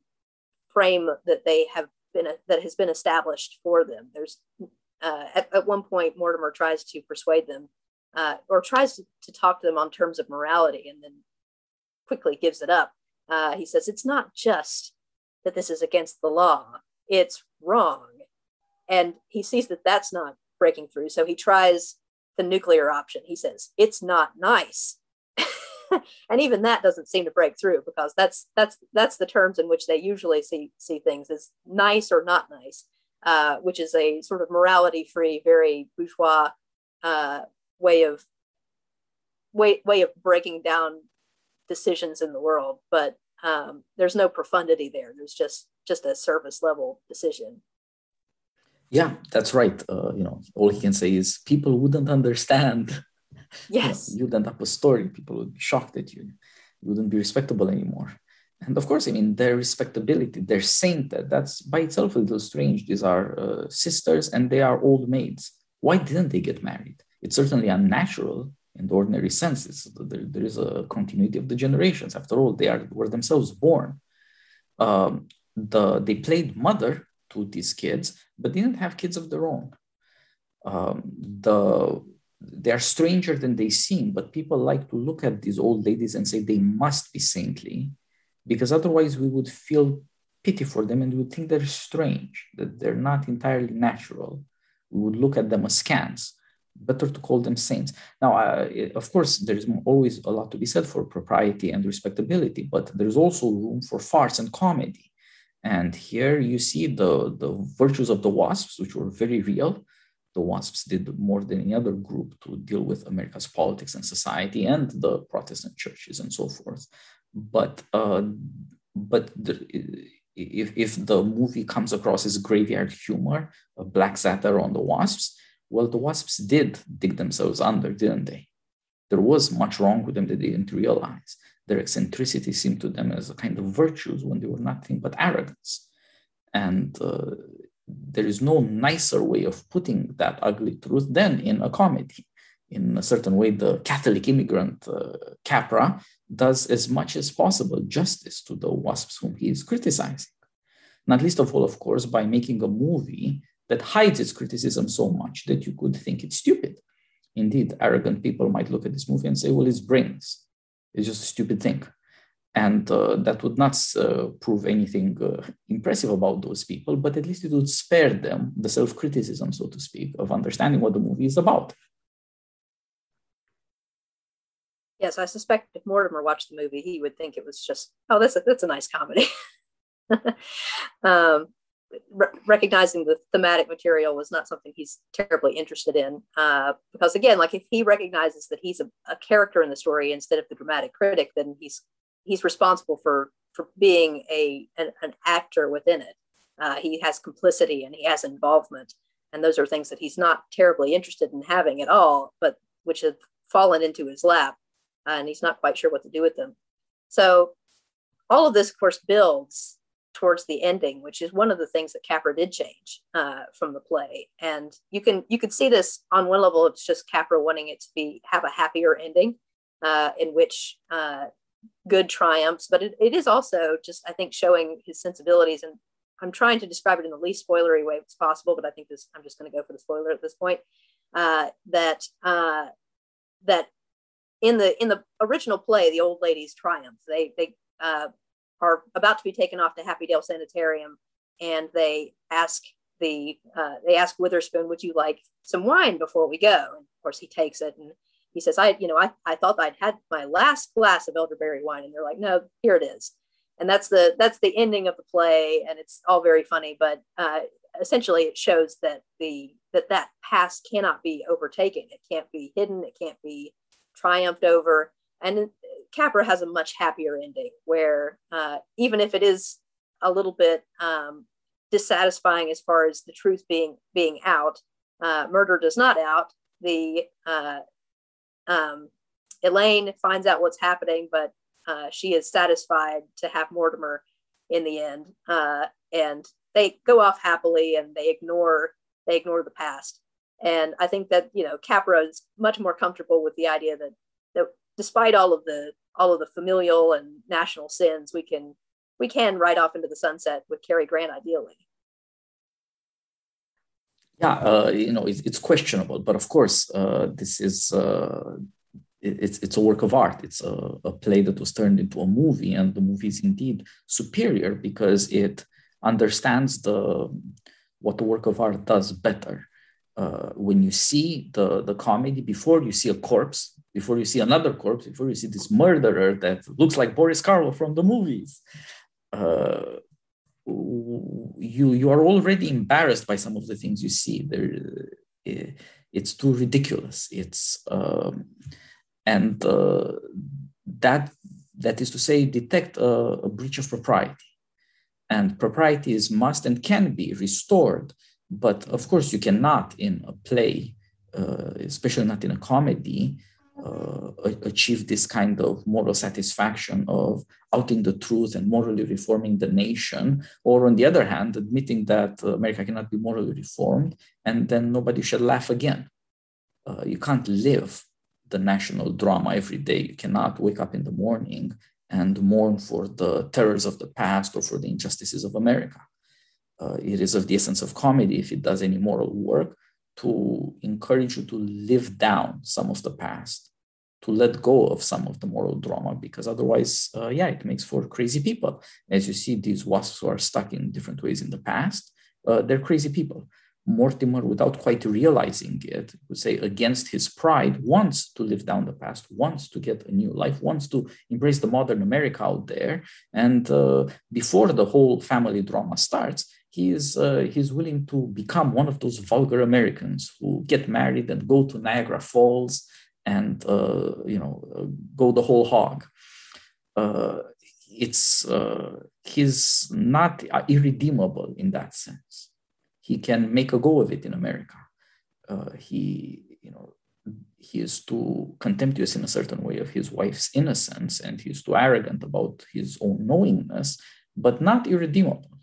frame that they have been that has been established for them. There's uh, at, at, one point Mortimer tries to persuade them uh, or tries to, to, talk to them on terms of morality and then quickly gives it up. Uh, he says it's not just that this is against the law; it's wrong, and he sees that that's not breaking through. So he tries the nuclear option. He says it's not nice. [laughs] and even that doesn't seem to break through because that's that's that's the terms in which they usually see see things as nice or not nice, uh, which is a sort of morality free, very bourgeois uh, way of way way of breaking down decisions in the world. But um, there's no profundity there. There's just just a surface level decision. Yeah, that's right. Uh, you know, all he can say is people wouldn't understand [laughs] Yes. you'd end up a story. People would be shocked at you. You wouldn't be respectable anymore. And of course, I mean, their respectability, their sainted, that's by itself a little strange. These are uh, sisters and they are old maids. Why didn't they get married? It's certainly unnatural in the ordinary sense. There, there is a continuity of the generations. After all, they are, were themselves born. Um, the, they played mother to these kids, but didn't have kids of their own. Um, the they are stranger than they seem, but people like to look at these old ladies and say they must be saintly, because otherwise we would feel pity for them and we would think they're strange, that they're not entirely natural. We would look at them askance. Better to call them saints. Now, uh, of course, there's always a lot to be said for propriety and respectability, but there's also room for farce and comedy. And here you see the, the virtues of the wasps, which were very real, the WASPs did more than any other group to deal with America's politics and society and the Protestant churches and so forth. but uh, but the, if, if the movie comes across as graveyard humor, a black satire on the wasps, well, the wasps did dig themselves under, didn't they? There was much wrong with them that they didn't realize. Their eccentricity seemed to them as a kind of virtues when they were nothing but arrogance. And uh, there is no nicer way of putting that ugly truth than in a comedy. In a certain way, the Catholic immigrant uh, Capra does as much as possible justice to the wasps whom he is criticizing. Not least of all, of course, by making a movie that hides its criticism so much that you could think it's stupid. Indeed, arrogant people might look at this movie and say, well, it's brains. It's just a stupid thing. And uh, that would not uh, prove anything uh, impressive about those people, but at least it would spare them the self criticism, so to speak, of understanding what the movie is about. Yes, I suspect if Mortimer watched the movie, he would think it was just, oh, that's a, that's a nice comedy. [laughs] um, re- recognizing the thematic material was not something he's terribly interested in. Uh, because again, like if he recognizes that he's a, a, character in the story instead of the dramatic critic, then he's he's responsible for for being a an, an actor within it. Uh, he has complicity and he has involvement, and those are things that he's not terribly interested in having at all, but which have fallen into his lap, uh, and he's not quite sure what to do with them. So all of this, of course, builds towards the ending, which is one of the things that Capra did change uh, from the play. And you can you can see this on one level. It's just Capra wanting it to be have a happier ending, uh, in which uh, good triumphs. But it, it is also just I think showing his sensibilities. And I'm trying to describe it in the least spoilery way as possible. But I think this I'm just going to go for the spoiler at this point. Uh, that uh, that in the in the original play, the old ladies triumph. They they uh, are about to be taken off to Happydale Sanitarium, and they ask the uh, they ask Witherspoon, "Would you like some wine before we go?" And of course, he takes it and he says, "I, you know, I, I thought I'd had my last glass of elderberry wine," and they're like, "No, here it is." And that's the that's the ending of the play, and it's all very funny, but uh, essentially, it shows that the that that past cannot be overtaken. It can't be hidden. It can't be triumphed over. And Capra has a much happier ending where uh, even if it is a little bit um, dissatisfying as far as the truth being being out, uh, murder does not out. The uh, um, Elaine finds out what's happening, but uh, she is satisfied to have Mortimer in the end, uh, and they go off happily and they ignore they ignore the past. And I think that you know Capra is much more comfortable with the idea that that despite all of the all of the familial and national sins, we can we can ride off into the sunset with Cary Grant ideally. Yeah, uh, you know, it's, it's, questionable, but of course, uh, this is uh, it, it's it's a work of art. It's a, a, play that was turned into a movie, and the movie is indeed superior because it understands the what the work of art does better. Uh, when you see the the comedy before you see a corpse before you see another corpse, before you see this murderer that looks like Boris Karloff from the movies, uh, you you are already embarrassed by some of the things you see. There, it's too ridiculous. It's um, and uh, that that is to say, detect a, a breach of propriety, and propriety is must and can be restored. But of course, you cannot in a play, uh, especially not in a comedy, uh, achieve this kind of moral satisfaction of outing the truth and morally reforming the nation, or on the other hand, admitting that America cannot be morally reformed, and then nobody should laugh again. Uh, you can't live the national drama every day. You cannot wake up in the morning and mourn for the terrors of the past or for the injustices of America. Uh, it is of the essence of comedy, if it does any moral work, to encourage you to live down some of the past, to let go of some of the moral drama, because otherwise, uh, yeah, it makes for crazy people. As you see, these wasps who are stuck in different ways in the past, uh, they're crazy people. Mortimer, without quite realizing it, would say against his pride, wants to live down the past, wants to get a new life, wants to embrace the modern America out there. And uh, before the whole family drama starts, he is uh, he's willing to become one of those vulgar Americans who get married and go to Niagara Falls and uh, you know uh, go the whole hog. uh, it's uh, he's not irredeemable in that sense. He can make a go of it in America. Uh, he, you know, he is too contemptuous in a certain way of his wife's innocence, and he's too arrogant about his own knowingness, but not irredeemable.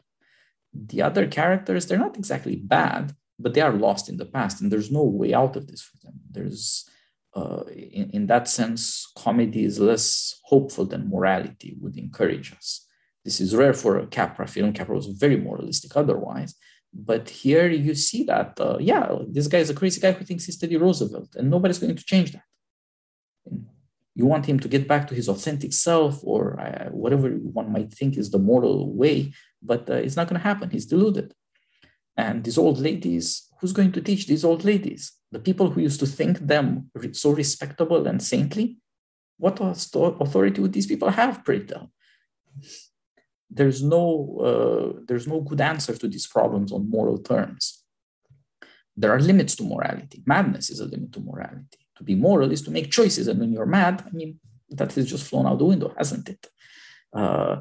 The other characters, they're not exactly bad, but they are lost in the past, and there's no way out of this for them. There's uh, in, in that sense, comedy is less hopeful than morality would encourage us. This is rare for a Capra film. Capra was very moralistic otherwise. But here you see that, uh, yeah, this guy is a crazy guy who thinks he's Teddy Roosevelt, and nobody's going to change that. You want him to get back to his authentic self or uh, whatever one might think is the moral way, but uh, it's not going to happen. He's deluded. And these old ladies, who's going to teach these old ladies? the people who used to think them so respectable and saintly, what authority would these people have, pray tell? There's no, uh, there's no good answer to these problems on moral terms. There are limits to morality. Madness is a limit to morality. To be moral is to make choices. And when you're mad, I mean, that has just flown out the window, hasn't it? Uh,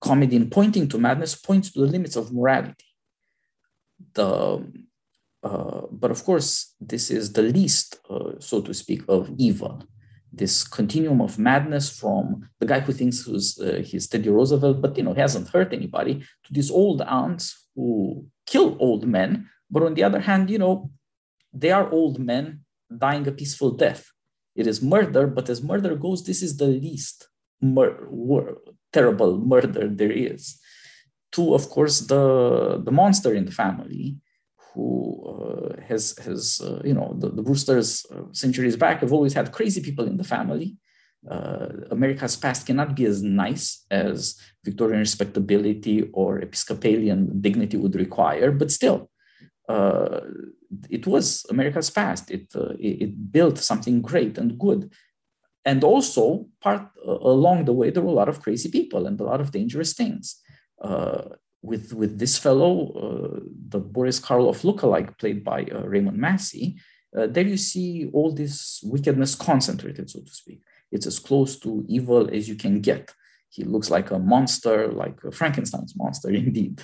comedy in pointing to madness points to the limits of morality. The uh, but of course, this is the least, uh, so to speak, of evil. This continuum of madness from the guy who thinks who's, uh, he's Teddy Roosevelt, but you know he hasn't hurt anybody, to these old aunts who kill old men. But on the other hand, you know, they are old men dying a peaceful death. It is murder, but as murder goes, this is the least mur- terrible murder there is. To, of course, the, the monster in the family, who uh, has has uh, you know the, the Brewsters uh, centuries back have always had crazy people in the family. Uh, America's past cannot be as nice as Victorian respectability or Episcopalian dignity would require, but still, uh, it was America's past. It, uh, it, built something great and good, and also part along the way there were a lot of crazy people and a lot of dangerous things with with this fellow, uh, the Boris Karloff lookalike played by uh, Raymond Massey, uh, there you see all this wickedness concentrated, so to speak. It's as close to evil as you can get. He looks like a monster, like a Frankenstein's monster, [laughs] indeed.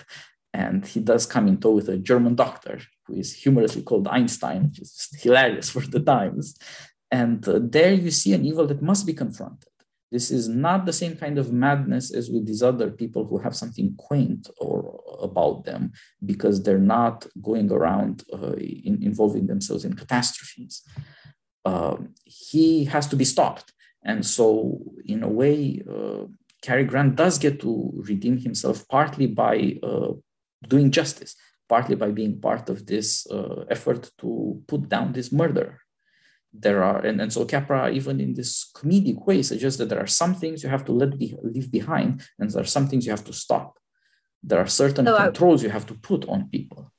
And he does come in tow with a German doctor who is humorously called Einstein, which is hilarious [laughs] for the times. And uh, there you see an evil that must be confronted. This is not the same kind of madness as with these other people who have something quaint or about them because they're not going around uh, in, involving themselves in catastrophes. Um, he has to be stopped. And so, in a way, uh, Cary Grant does get to redeem himself partly by uh, doing justice, partly by being part of this uh, effort to put down this murderer there are and, and so capra even in this comedic way suggests that there are some things you have to let be leave behind and there are some things you have to stop. There are certain so controls I, you have to put on people.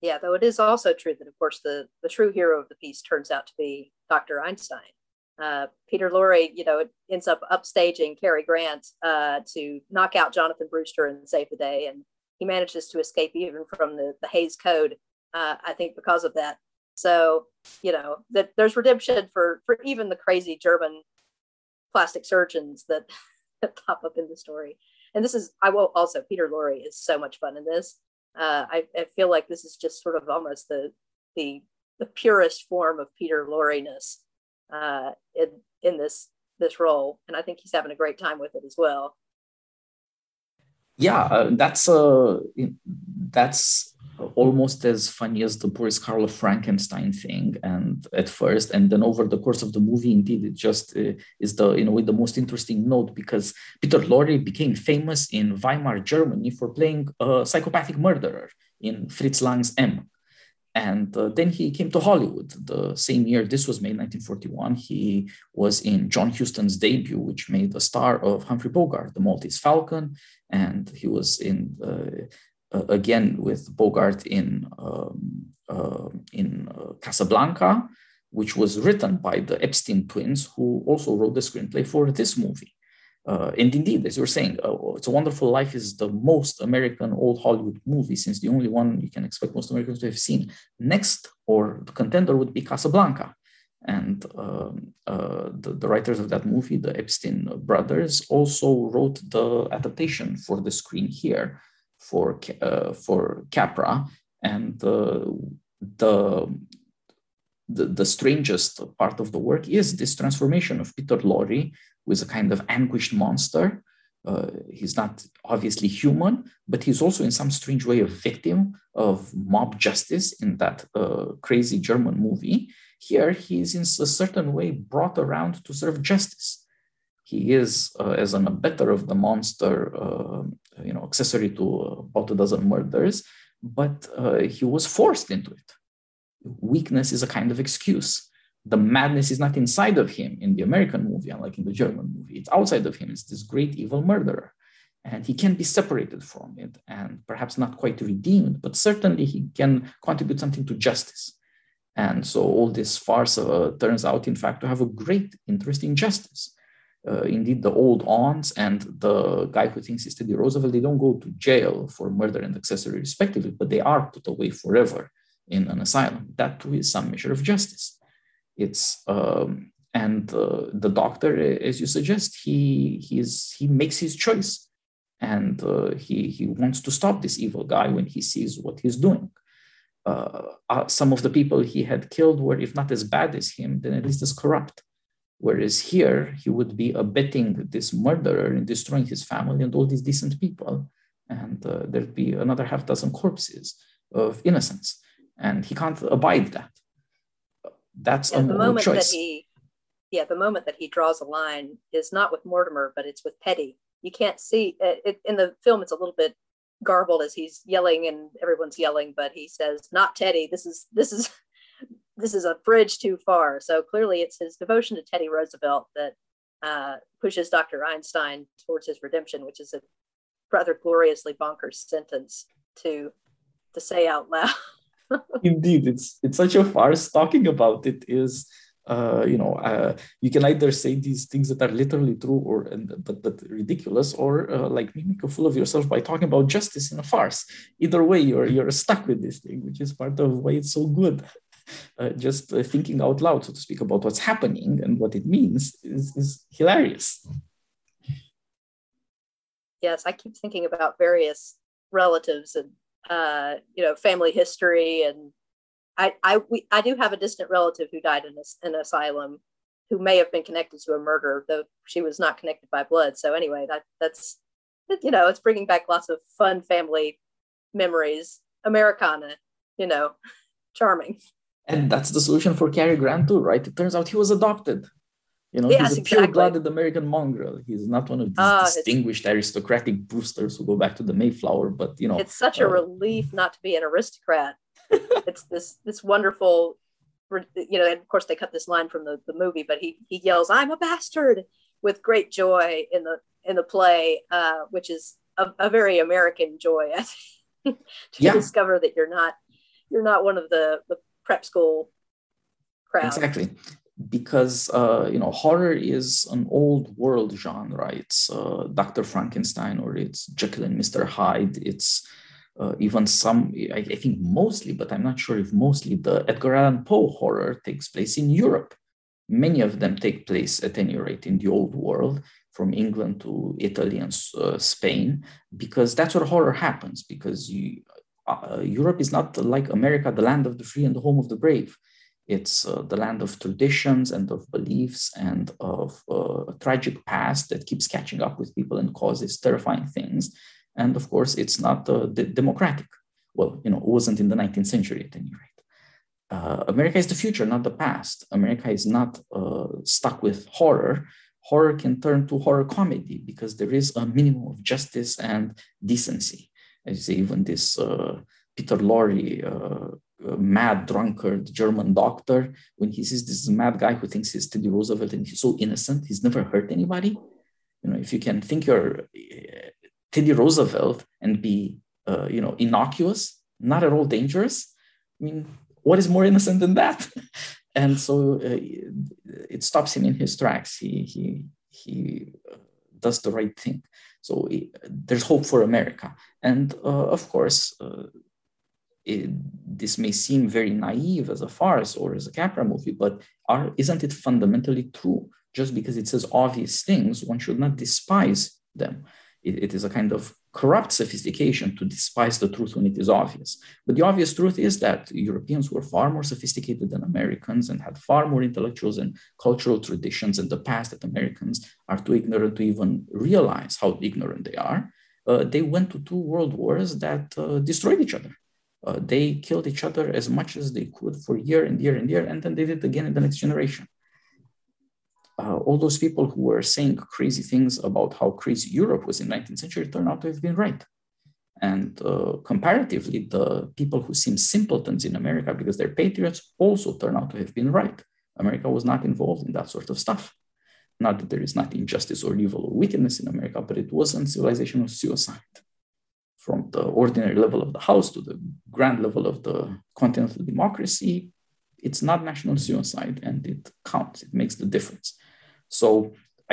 Yeah though it is also true that of course the the true hero of the piece turns out to be dr einstein. Uh, peter lorre you know ends up upstaging cary grant uh, to knock out jonathan brewster and save the day and he manages to escape even from the, the Hays Code uh, i think because of that so, you know, that there's redemption for for even the crazy German plastic surgeons that, [laughs] that pop up in the story. And this is I will also Peter Lorre is so much fun in this. Uh, I, I feel like this is just sort of almost the the the purest form of Peter Lorre-ness uh, in in this this role, and I think he's having a great time with it as well. Yeah, uh, that's uh, that's almost as funny as the Boris Karloff Frankenstein thing. And at first, and then over the course of the movie, indeed, it just uh, is the a way the most interesting note because Peter Lorre became famous in Weimar Germany for playing a psychopathic murderer in Fritz Lang's M. And uh, then he came to Hollywood the same year. This was made 1941. He was in John Huston's debut, which made a star of Humphrey Bogart, The Maltese Falcon, and he was in uh, again with Bogart in um, uh, in Casablanca, which was written by the Epstein twins, who also wrote the screenplay for this movie. Uh, and indeed, as you were saying, uh, It's a Wonderful Life is the most American old Hollywood movie, since the only one you can expect most Americans to have seen. Next, or the contender would be Casablanca. And um, uh, the, the, writers of that movie, the Epstein brothers, also wrote the adaptation for the screen here for uh, for Capra. And the, the the strangest part of the work is this transformation of Peter Lorre, is a kind of anguished monster. Uh, he's not obviously human, but he's also in some strange way a victim of mob justice in that uh, crazy German movie. Here, he is in a certain way brought around to serve justice. He is, uh, as an abettor of the monster, uh, you know, accessory to about a dozen murders, but uh, he was forced into it. Weakness is a kind of excuse. The madness is not inside of him in the American movie, unlike in the German movie. It's outside of him. It's this great evil murderer and he can be separated from it and perhaps not quite redeemed, but certainly he can contribute something to justice. And so all this farce uh, turns out, in fact, to have a great interest in justice. Uh, indeed, the old aunts and the guy who thinks he's Teddy Roosevelt, they don't go to jail for murder and accessory respectively, but they are put away forever in an asylum. That too is some measure of justice. It's um, and the doctor, as you suggest, he he's he makes his choice, and uh, he he wants to stop this evil guy when he sees what he's doing uh, uh, some of the people he had killed were, if not as bad as him, then at least as corrupt. Whereas here, he would be abetting this murderer in destroying his family and all these decent people. And uh, there'd be another half dozen corpses of innocence. And he can't abide that. That's yeah, a the moment choice. That he, yeah, the moment that he draws a line is not with Mortimer, but it's with Teddy. You can't see it, it in the film. It's a little bit garbled as he's yelling and everyone's yelling, but he says, "Not Teddy. This is this is [laughs] this is a bridge too far." So clearly, it's his devotion to Teddy Roosevelt that uh, pushes Dr. Einstein towards his redemption, which is a rather gloriously bonkers sentence to to say out loud. [laughs] [laughs] Indeed, it's it's such a farce. Talking about it is uh, you know, uh, you can either say these things that are literally true or and, but but ridiculous, or uh, like make a fool of yourself by talking about justice in a farce. Either way, you're you're stuck with this thing, which is part of why it's so good. Uh, just uh, thinking out loud, so to speak, about what's happening and what it means is, is hilarious. Yes, I keep thinking about various relatives and uh, you know family history and I I we, I do have a distant relative who died in an asylum, who may have been connected to a murder, though she was not connected by blood. So anyway, that that's you know it's bringing back lots of fun family memories. Americana, you know, [laughs] charming. And that's the solution for Cary Grant too, right? It turns out he was adopted. You know, yes, he's a pure-blooded American mongrel. He's not one of these uh, distinguished aristocratic Brewsters who go back to the Mayflower. But you know, it's such uh, a relief not to be an aristocrat [laughs] it's this this wonderful you know and of course they cut this line from the, the movie but he he yells i'm a bastard with great joy in the in the play uh, which is a, a, very american joy [laughs] to yeah. discover that you're not you're not one of the the prep school crowd exactly because uh, you know horror is an old world genre it's uh, dr frankenstein or it's jekyll and mr hyde it's uh, even some, I, I, think mostly, but I'm not sure if mostly, the Edgar Allan Poe horror takes place in Europe. Many of them take place, at any rate, in the old world, from England to Italy and uh, Spain, because that's where horror happens. Because you, uh, Europe is not like America, the land of the free and the home of the brave. It's uh, the land of traditions and of beliefs and of uh, a tragic past that keeps catching up with people and causes terrifying things and of course, it's not uh, democratic. Well, you know, it wasn't in the 19th century at any rate. Uh, America is the future, not the past. America is not uh, stuck with horror. Horror can turn to horror comedy because there is a minimum of justice and decency. As you say, even this uh, Peter Lorre, mad drunkard German doctor, when he sees this mad guy who thinks he's Teddy Roosevelt and he's so innocent, he's never hurt anybody. You know, if you can think you're Teddy Roosevelt and be, uh, you know, innocuous, not at all dangerous. I mean, what is more innocent than that? [laughs] and so uh, it stops him in his tracks. He he he uh, does the right thing. So there's hope for America, and uh, of course, uh, it, this may seem very naive as a farce or as a Capra movie, but are, isn't it fundamentally true? Just because it says obvious things, one should not despise them. it, it is a kind of corrupt sophistication to despise the truth when it is obvious. But the obvious truth is that Europeans were far more sophisticated than Americans and had far more intellectuals and cultural traditions in the past that Americans are too ignorant to even realize how ignorant they are. Uh, they went to two world wars that uh, destroyed each other. Uh, they killed each other as much as they could for year and year and year, and then they did it again in the next generation. Uh, all those people who were saying crazy things about how crazy Europe was in 19th century turned out to have been right. And uh, comparatively, the people who seem simpletons in America because they're patriots also turn out to have been right. America was not involved in that sort of stuff. Not that there is not injustice or evil or wickedness in America, but it wasn't civilizational suicide from the ordinary level of the house to the grand level of the continental democracy, it's not national suicide and it counts, it makes the difference. So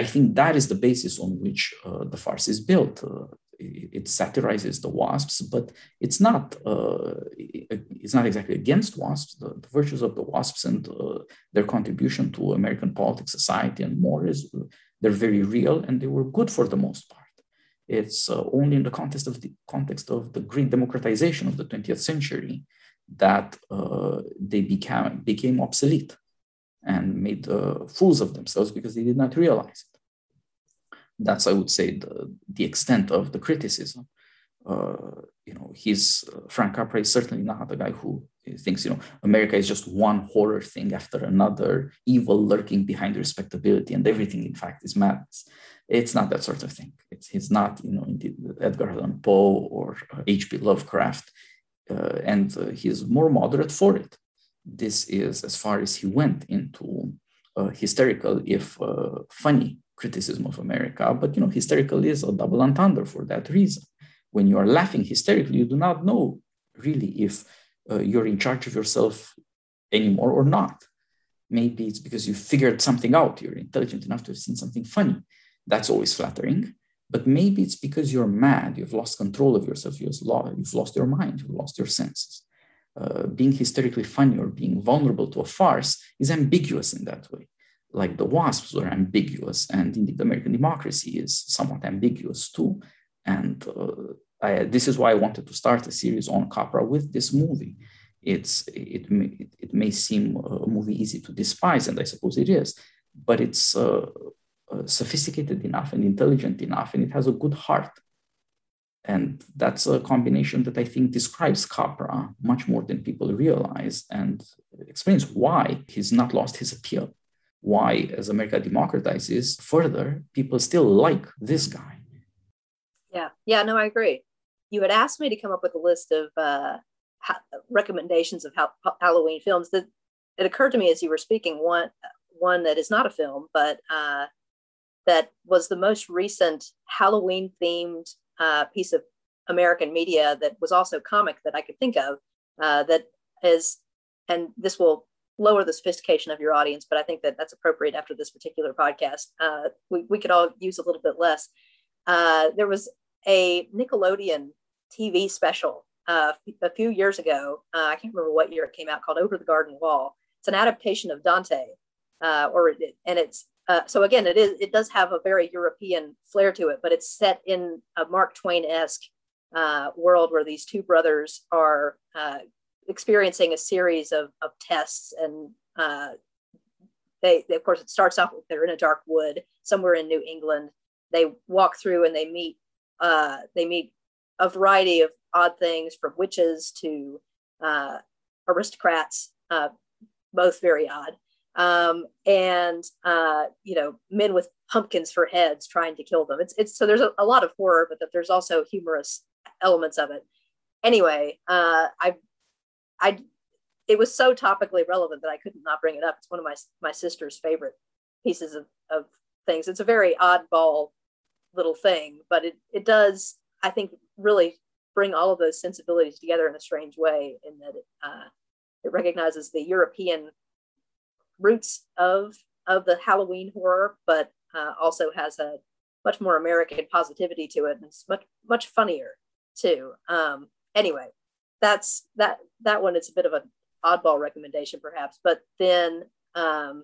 I think that is the basis on which uh, the farce is built. Uh, it, it, satirizes the WASPs, but it's not uh, it's not exactly against WASPs. The, the virtues of the WASPs and uh, their contribution to American politics, society, and more is they're very real, and they were good for the most part. It's uh, only in the context of the context of the great democratization of the 20th century that uh, they became became obsolete and made uh, fools of themselves because they did not realize it. That's, I would say, the, the extent of the criticism. Uh, you know, he's uh, Frank Capra is certainly not the guy who thinks you know America is just one horror thing after another, evil lurking behind respectability, and everything in fact is madness. It's not that sort of thing. It's, he's not, you know, indeed Edgar Allan Poe or H.P. Lovecraft, uh, and uh, he's more moderate for it. This is as far as he went into uh, hysterical, if uh, funny, criticism of America. But you know, hysterical is a double entendre for that reason. When you are laughing hysterically, you do not know really if uh, you're in charge of yourself anymore or not. Maybe it's because you figured something out. You're intelligent enough to have seen something funny. That's always flattering. But maybe it's because you're mad, you've lost control of yourself, you've lost, your mind, you've lost your senses. Uh, being hysterically funny or being vulnerable to a farce is ambiguous in that way. Like the WASPs were ambiguous, and indeed, American democracy is somewhat ambiguous too. And uh, I, this is why I wanted to start a series on Capra with this movie. It's it may, it may seem a movie easy to despise, and I suppose it is, but it's uh, uh, sophisticated enough and intelligent enough, and it has a good heart. And that's a combination that I think describes Capra much more than people realize and explains why he's not lost his appeal. Why, as America democratizes further, people still like this guy. Yeah, yeah, no, I agree. You had asked me to come up with a list of uh, ha- recommendations of ha- Halloween films. That it occurred to me as you were speaking one one that is not a film, but uh, that was the most recent Halloween themed uh, piece of American media that was also comic that I could think of uh, that is, and this will lower the sophistication of your audience, but I think that that's appropriate after this particular podcast. Uh, we, we could all use a little bit less. Uh, there was a Nickelodeon TV special uh, a few years ago. Uh, I can't remember what year it came out called Over the Garden Wall. It's an adaptation of Dante, or and it's uh, so again, it is it does have a very European flair to it, but it's set in a Mark Twain esque uh, world where these two brothers are uh, experiencing a series of, of tests, and uh, they, they, of course it starts off they're in a dark wood somewhere in New England. They walk through and they meet uh, they meet a variety of odd things from witches to aristocrats, both very odd um, and uh, you know men with pumpkins for heads trying to kill them. It's it's so there's a, a lot of horror, but that there's also humorous elements of it. Anyway, uh, I I it was so topically relevant that I could not not bring it up. It's one of my my sister's favorite pieces of, of things. It's a very oddball little thing, but it it does I think really bring all of those sensibilities together in a strange way in that it, uh, it recognizes the European roots of of the Halloween horror, but uh, also has a much more American positivity to it, and it's much much funnier too. Um, anyway, that's that that one is a bit of an oddball recommendation perhaps but then um,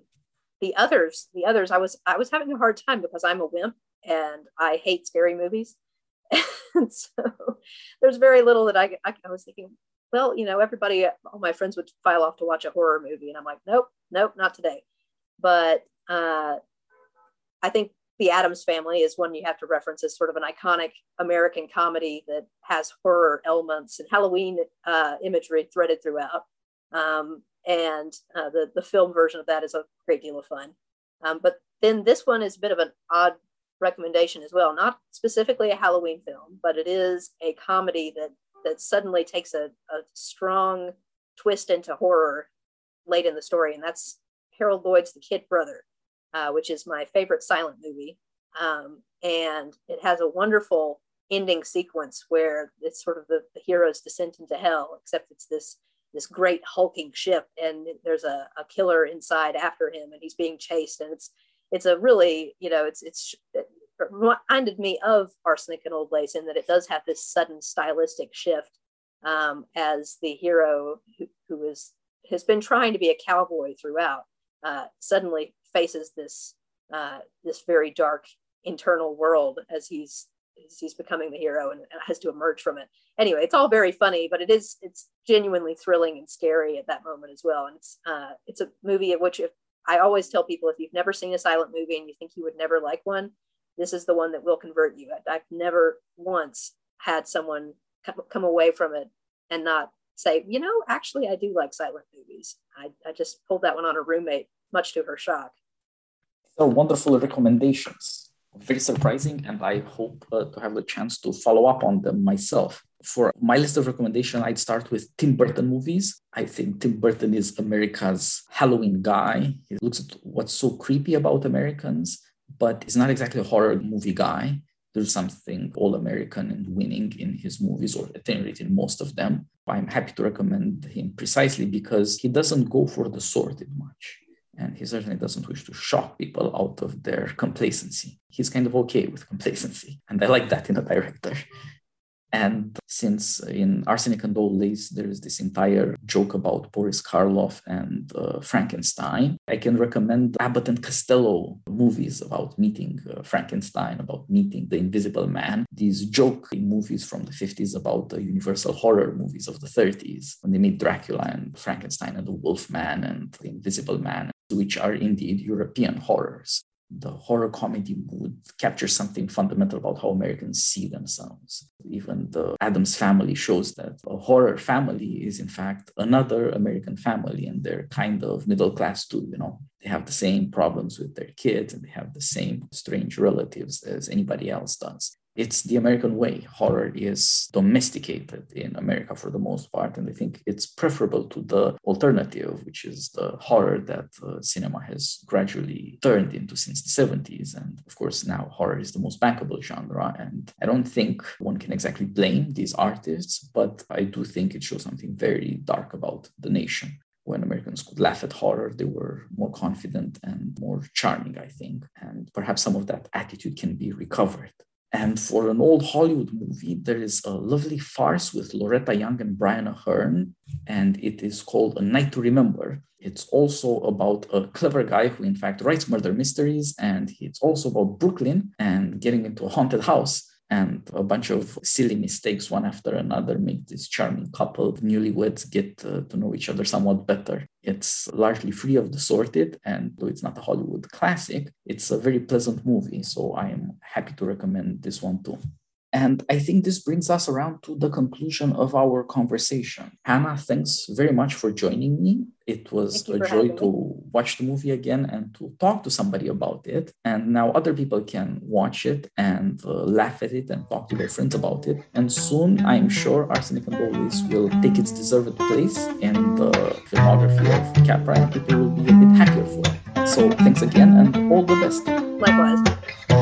the others the others i was i was having a hard time because i'm a wimp and i hate scary movies [laughs] and so there's very little that I, I, I was thinking well you know everybody all my friends would file off to watch a horror movie and i'm like nope nope not today but uh, i think the Addams Family is one you have to reference as sort of an iconic American comedy that has horror elements and Halloween uh, imagery threaded throughout. Um, and uh, the the film version of that is a great deal of fun. Um, but then this one is a bit of an odd recommendation as well. Not specifically a Halloween film, but it is a comedy that that suddenly takes a, a strong twist into horror late in the story, and that's Harold Lloyd's The Kid Brother uh, which is my favorite silent movie. Um, and it has a wonderful ending sequence where it's sort of the, the hero's descent into hell, except it's this this great hulking ship, and there's a, a killer inside after him, and he's being chased, and it's it's a really you know it's it's it reminded me of Arsenic and Old Lace in that it does have this sudden stylistic shift um, as the hero who, who is has been trying to be a cowboy throughout uh, suddenly faces this uh, this very dark internal world as he's as he's becoming the hero and, and has to emerge from it. Anyway, it's all very funny, but it is it's genuinely thrilling and scary at that moment as well. And it's uh, it's a movie at which if I always tell people if you've never seen a silent movie and you think you would never like one, this is the one that will convert you. I've never once had someone come, come away from it and not say, you know, actually, I do like silent movies. I, I just pulled that one on a roommate, much to her shock So wonderful recommendations. Very surprising, and I hope uh, to have the chance to follow up on them myself. For my list of recommendations, I'd start with Tim Burton movies. I think Tim Burton is America's Halloween guy. He looks at what's so creepy about Americans, but he's not exactly a horror movie guy. There's something all American and winning in his movies, or at rate in most of them. I'm happy to recommend him precisely because he doesn't go for the sordid much and he certainly doesn't wish to shock people out of their complacency. He's kind of okay with complacency, and I like that in a director. And since in Arsenic and Old Lace, there is this entire joke about Boris Karloff and uh, Frankenstein, I can recommend Abbott and Costello movies about meeting uh, Frankenstein, about meeting the Invisible Man. These joke movies from the 50s about the Universal horror movies of the 30s, when they meet Dracula and Frankenstein and the Wolf Man and the Invisible Man which are indeed European horrors. The horror comedy would capture something fundamental about how Americans see themselves. Even the Addams family shows that a horror family is, in fact, another American family, and they're kind of middle class too. You know, they have the same problems with their kids, and they have the same strange relatives as anybody else does it's the American way. Horror is domesticated in America for the most part, and I think it's preferable to the alternative, which is the horror that uh, cinema has gradually turned into since the 70s. And of course, now horror is the most bankable genre. And I don't think one can exactly blame these artists, but I do think it shows something very dark about the nation when Americans could laugh at horror, they were more confident and more charming, I think. And perhaps some of that attitude can be recovered and for an old Hollywood movie, there is a lovely farce with Loretta Young and Brian Aherne, and it is called A Night to Remember. It's also about a clever guy who, in fact, writes murder mysteries, and it's also about Brooklyn and getting into a haunted house and a bunch of silly mistakes one after another make this charming couple newlyweds get uh, to know each other somewhat better. It's largely free of the sordid, and though it's not a Hollywood classic, it's a very pleasant movie. So I am happy to recommend this one too. And I think this brings us around to the conclusion of our conversation. Hannah, thanks very much for joining me. It was a joy to watch the movie again and to talk to somebody about it. And now other people can watch it and uh, laugh at it and talk to their friends about it. And soon, I'm sure Arsenic and Old will take its deserved place in the filmography of Capra and people will be a bit happier for it. So thanks again and all the best. Likewise.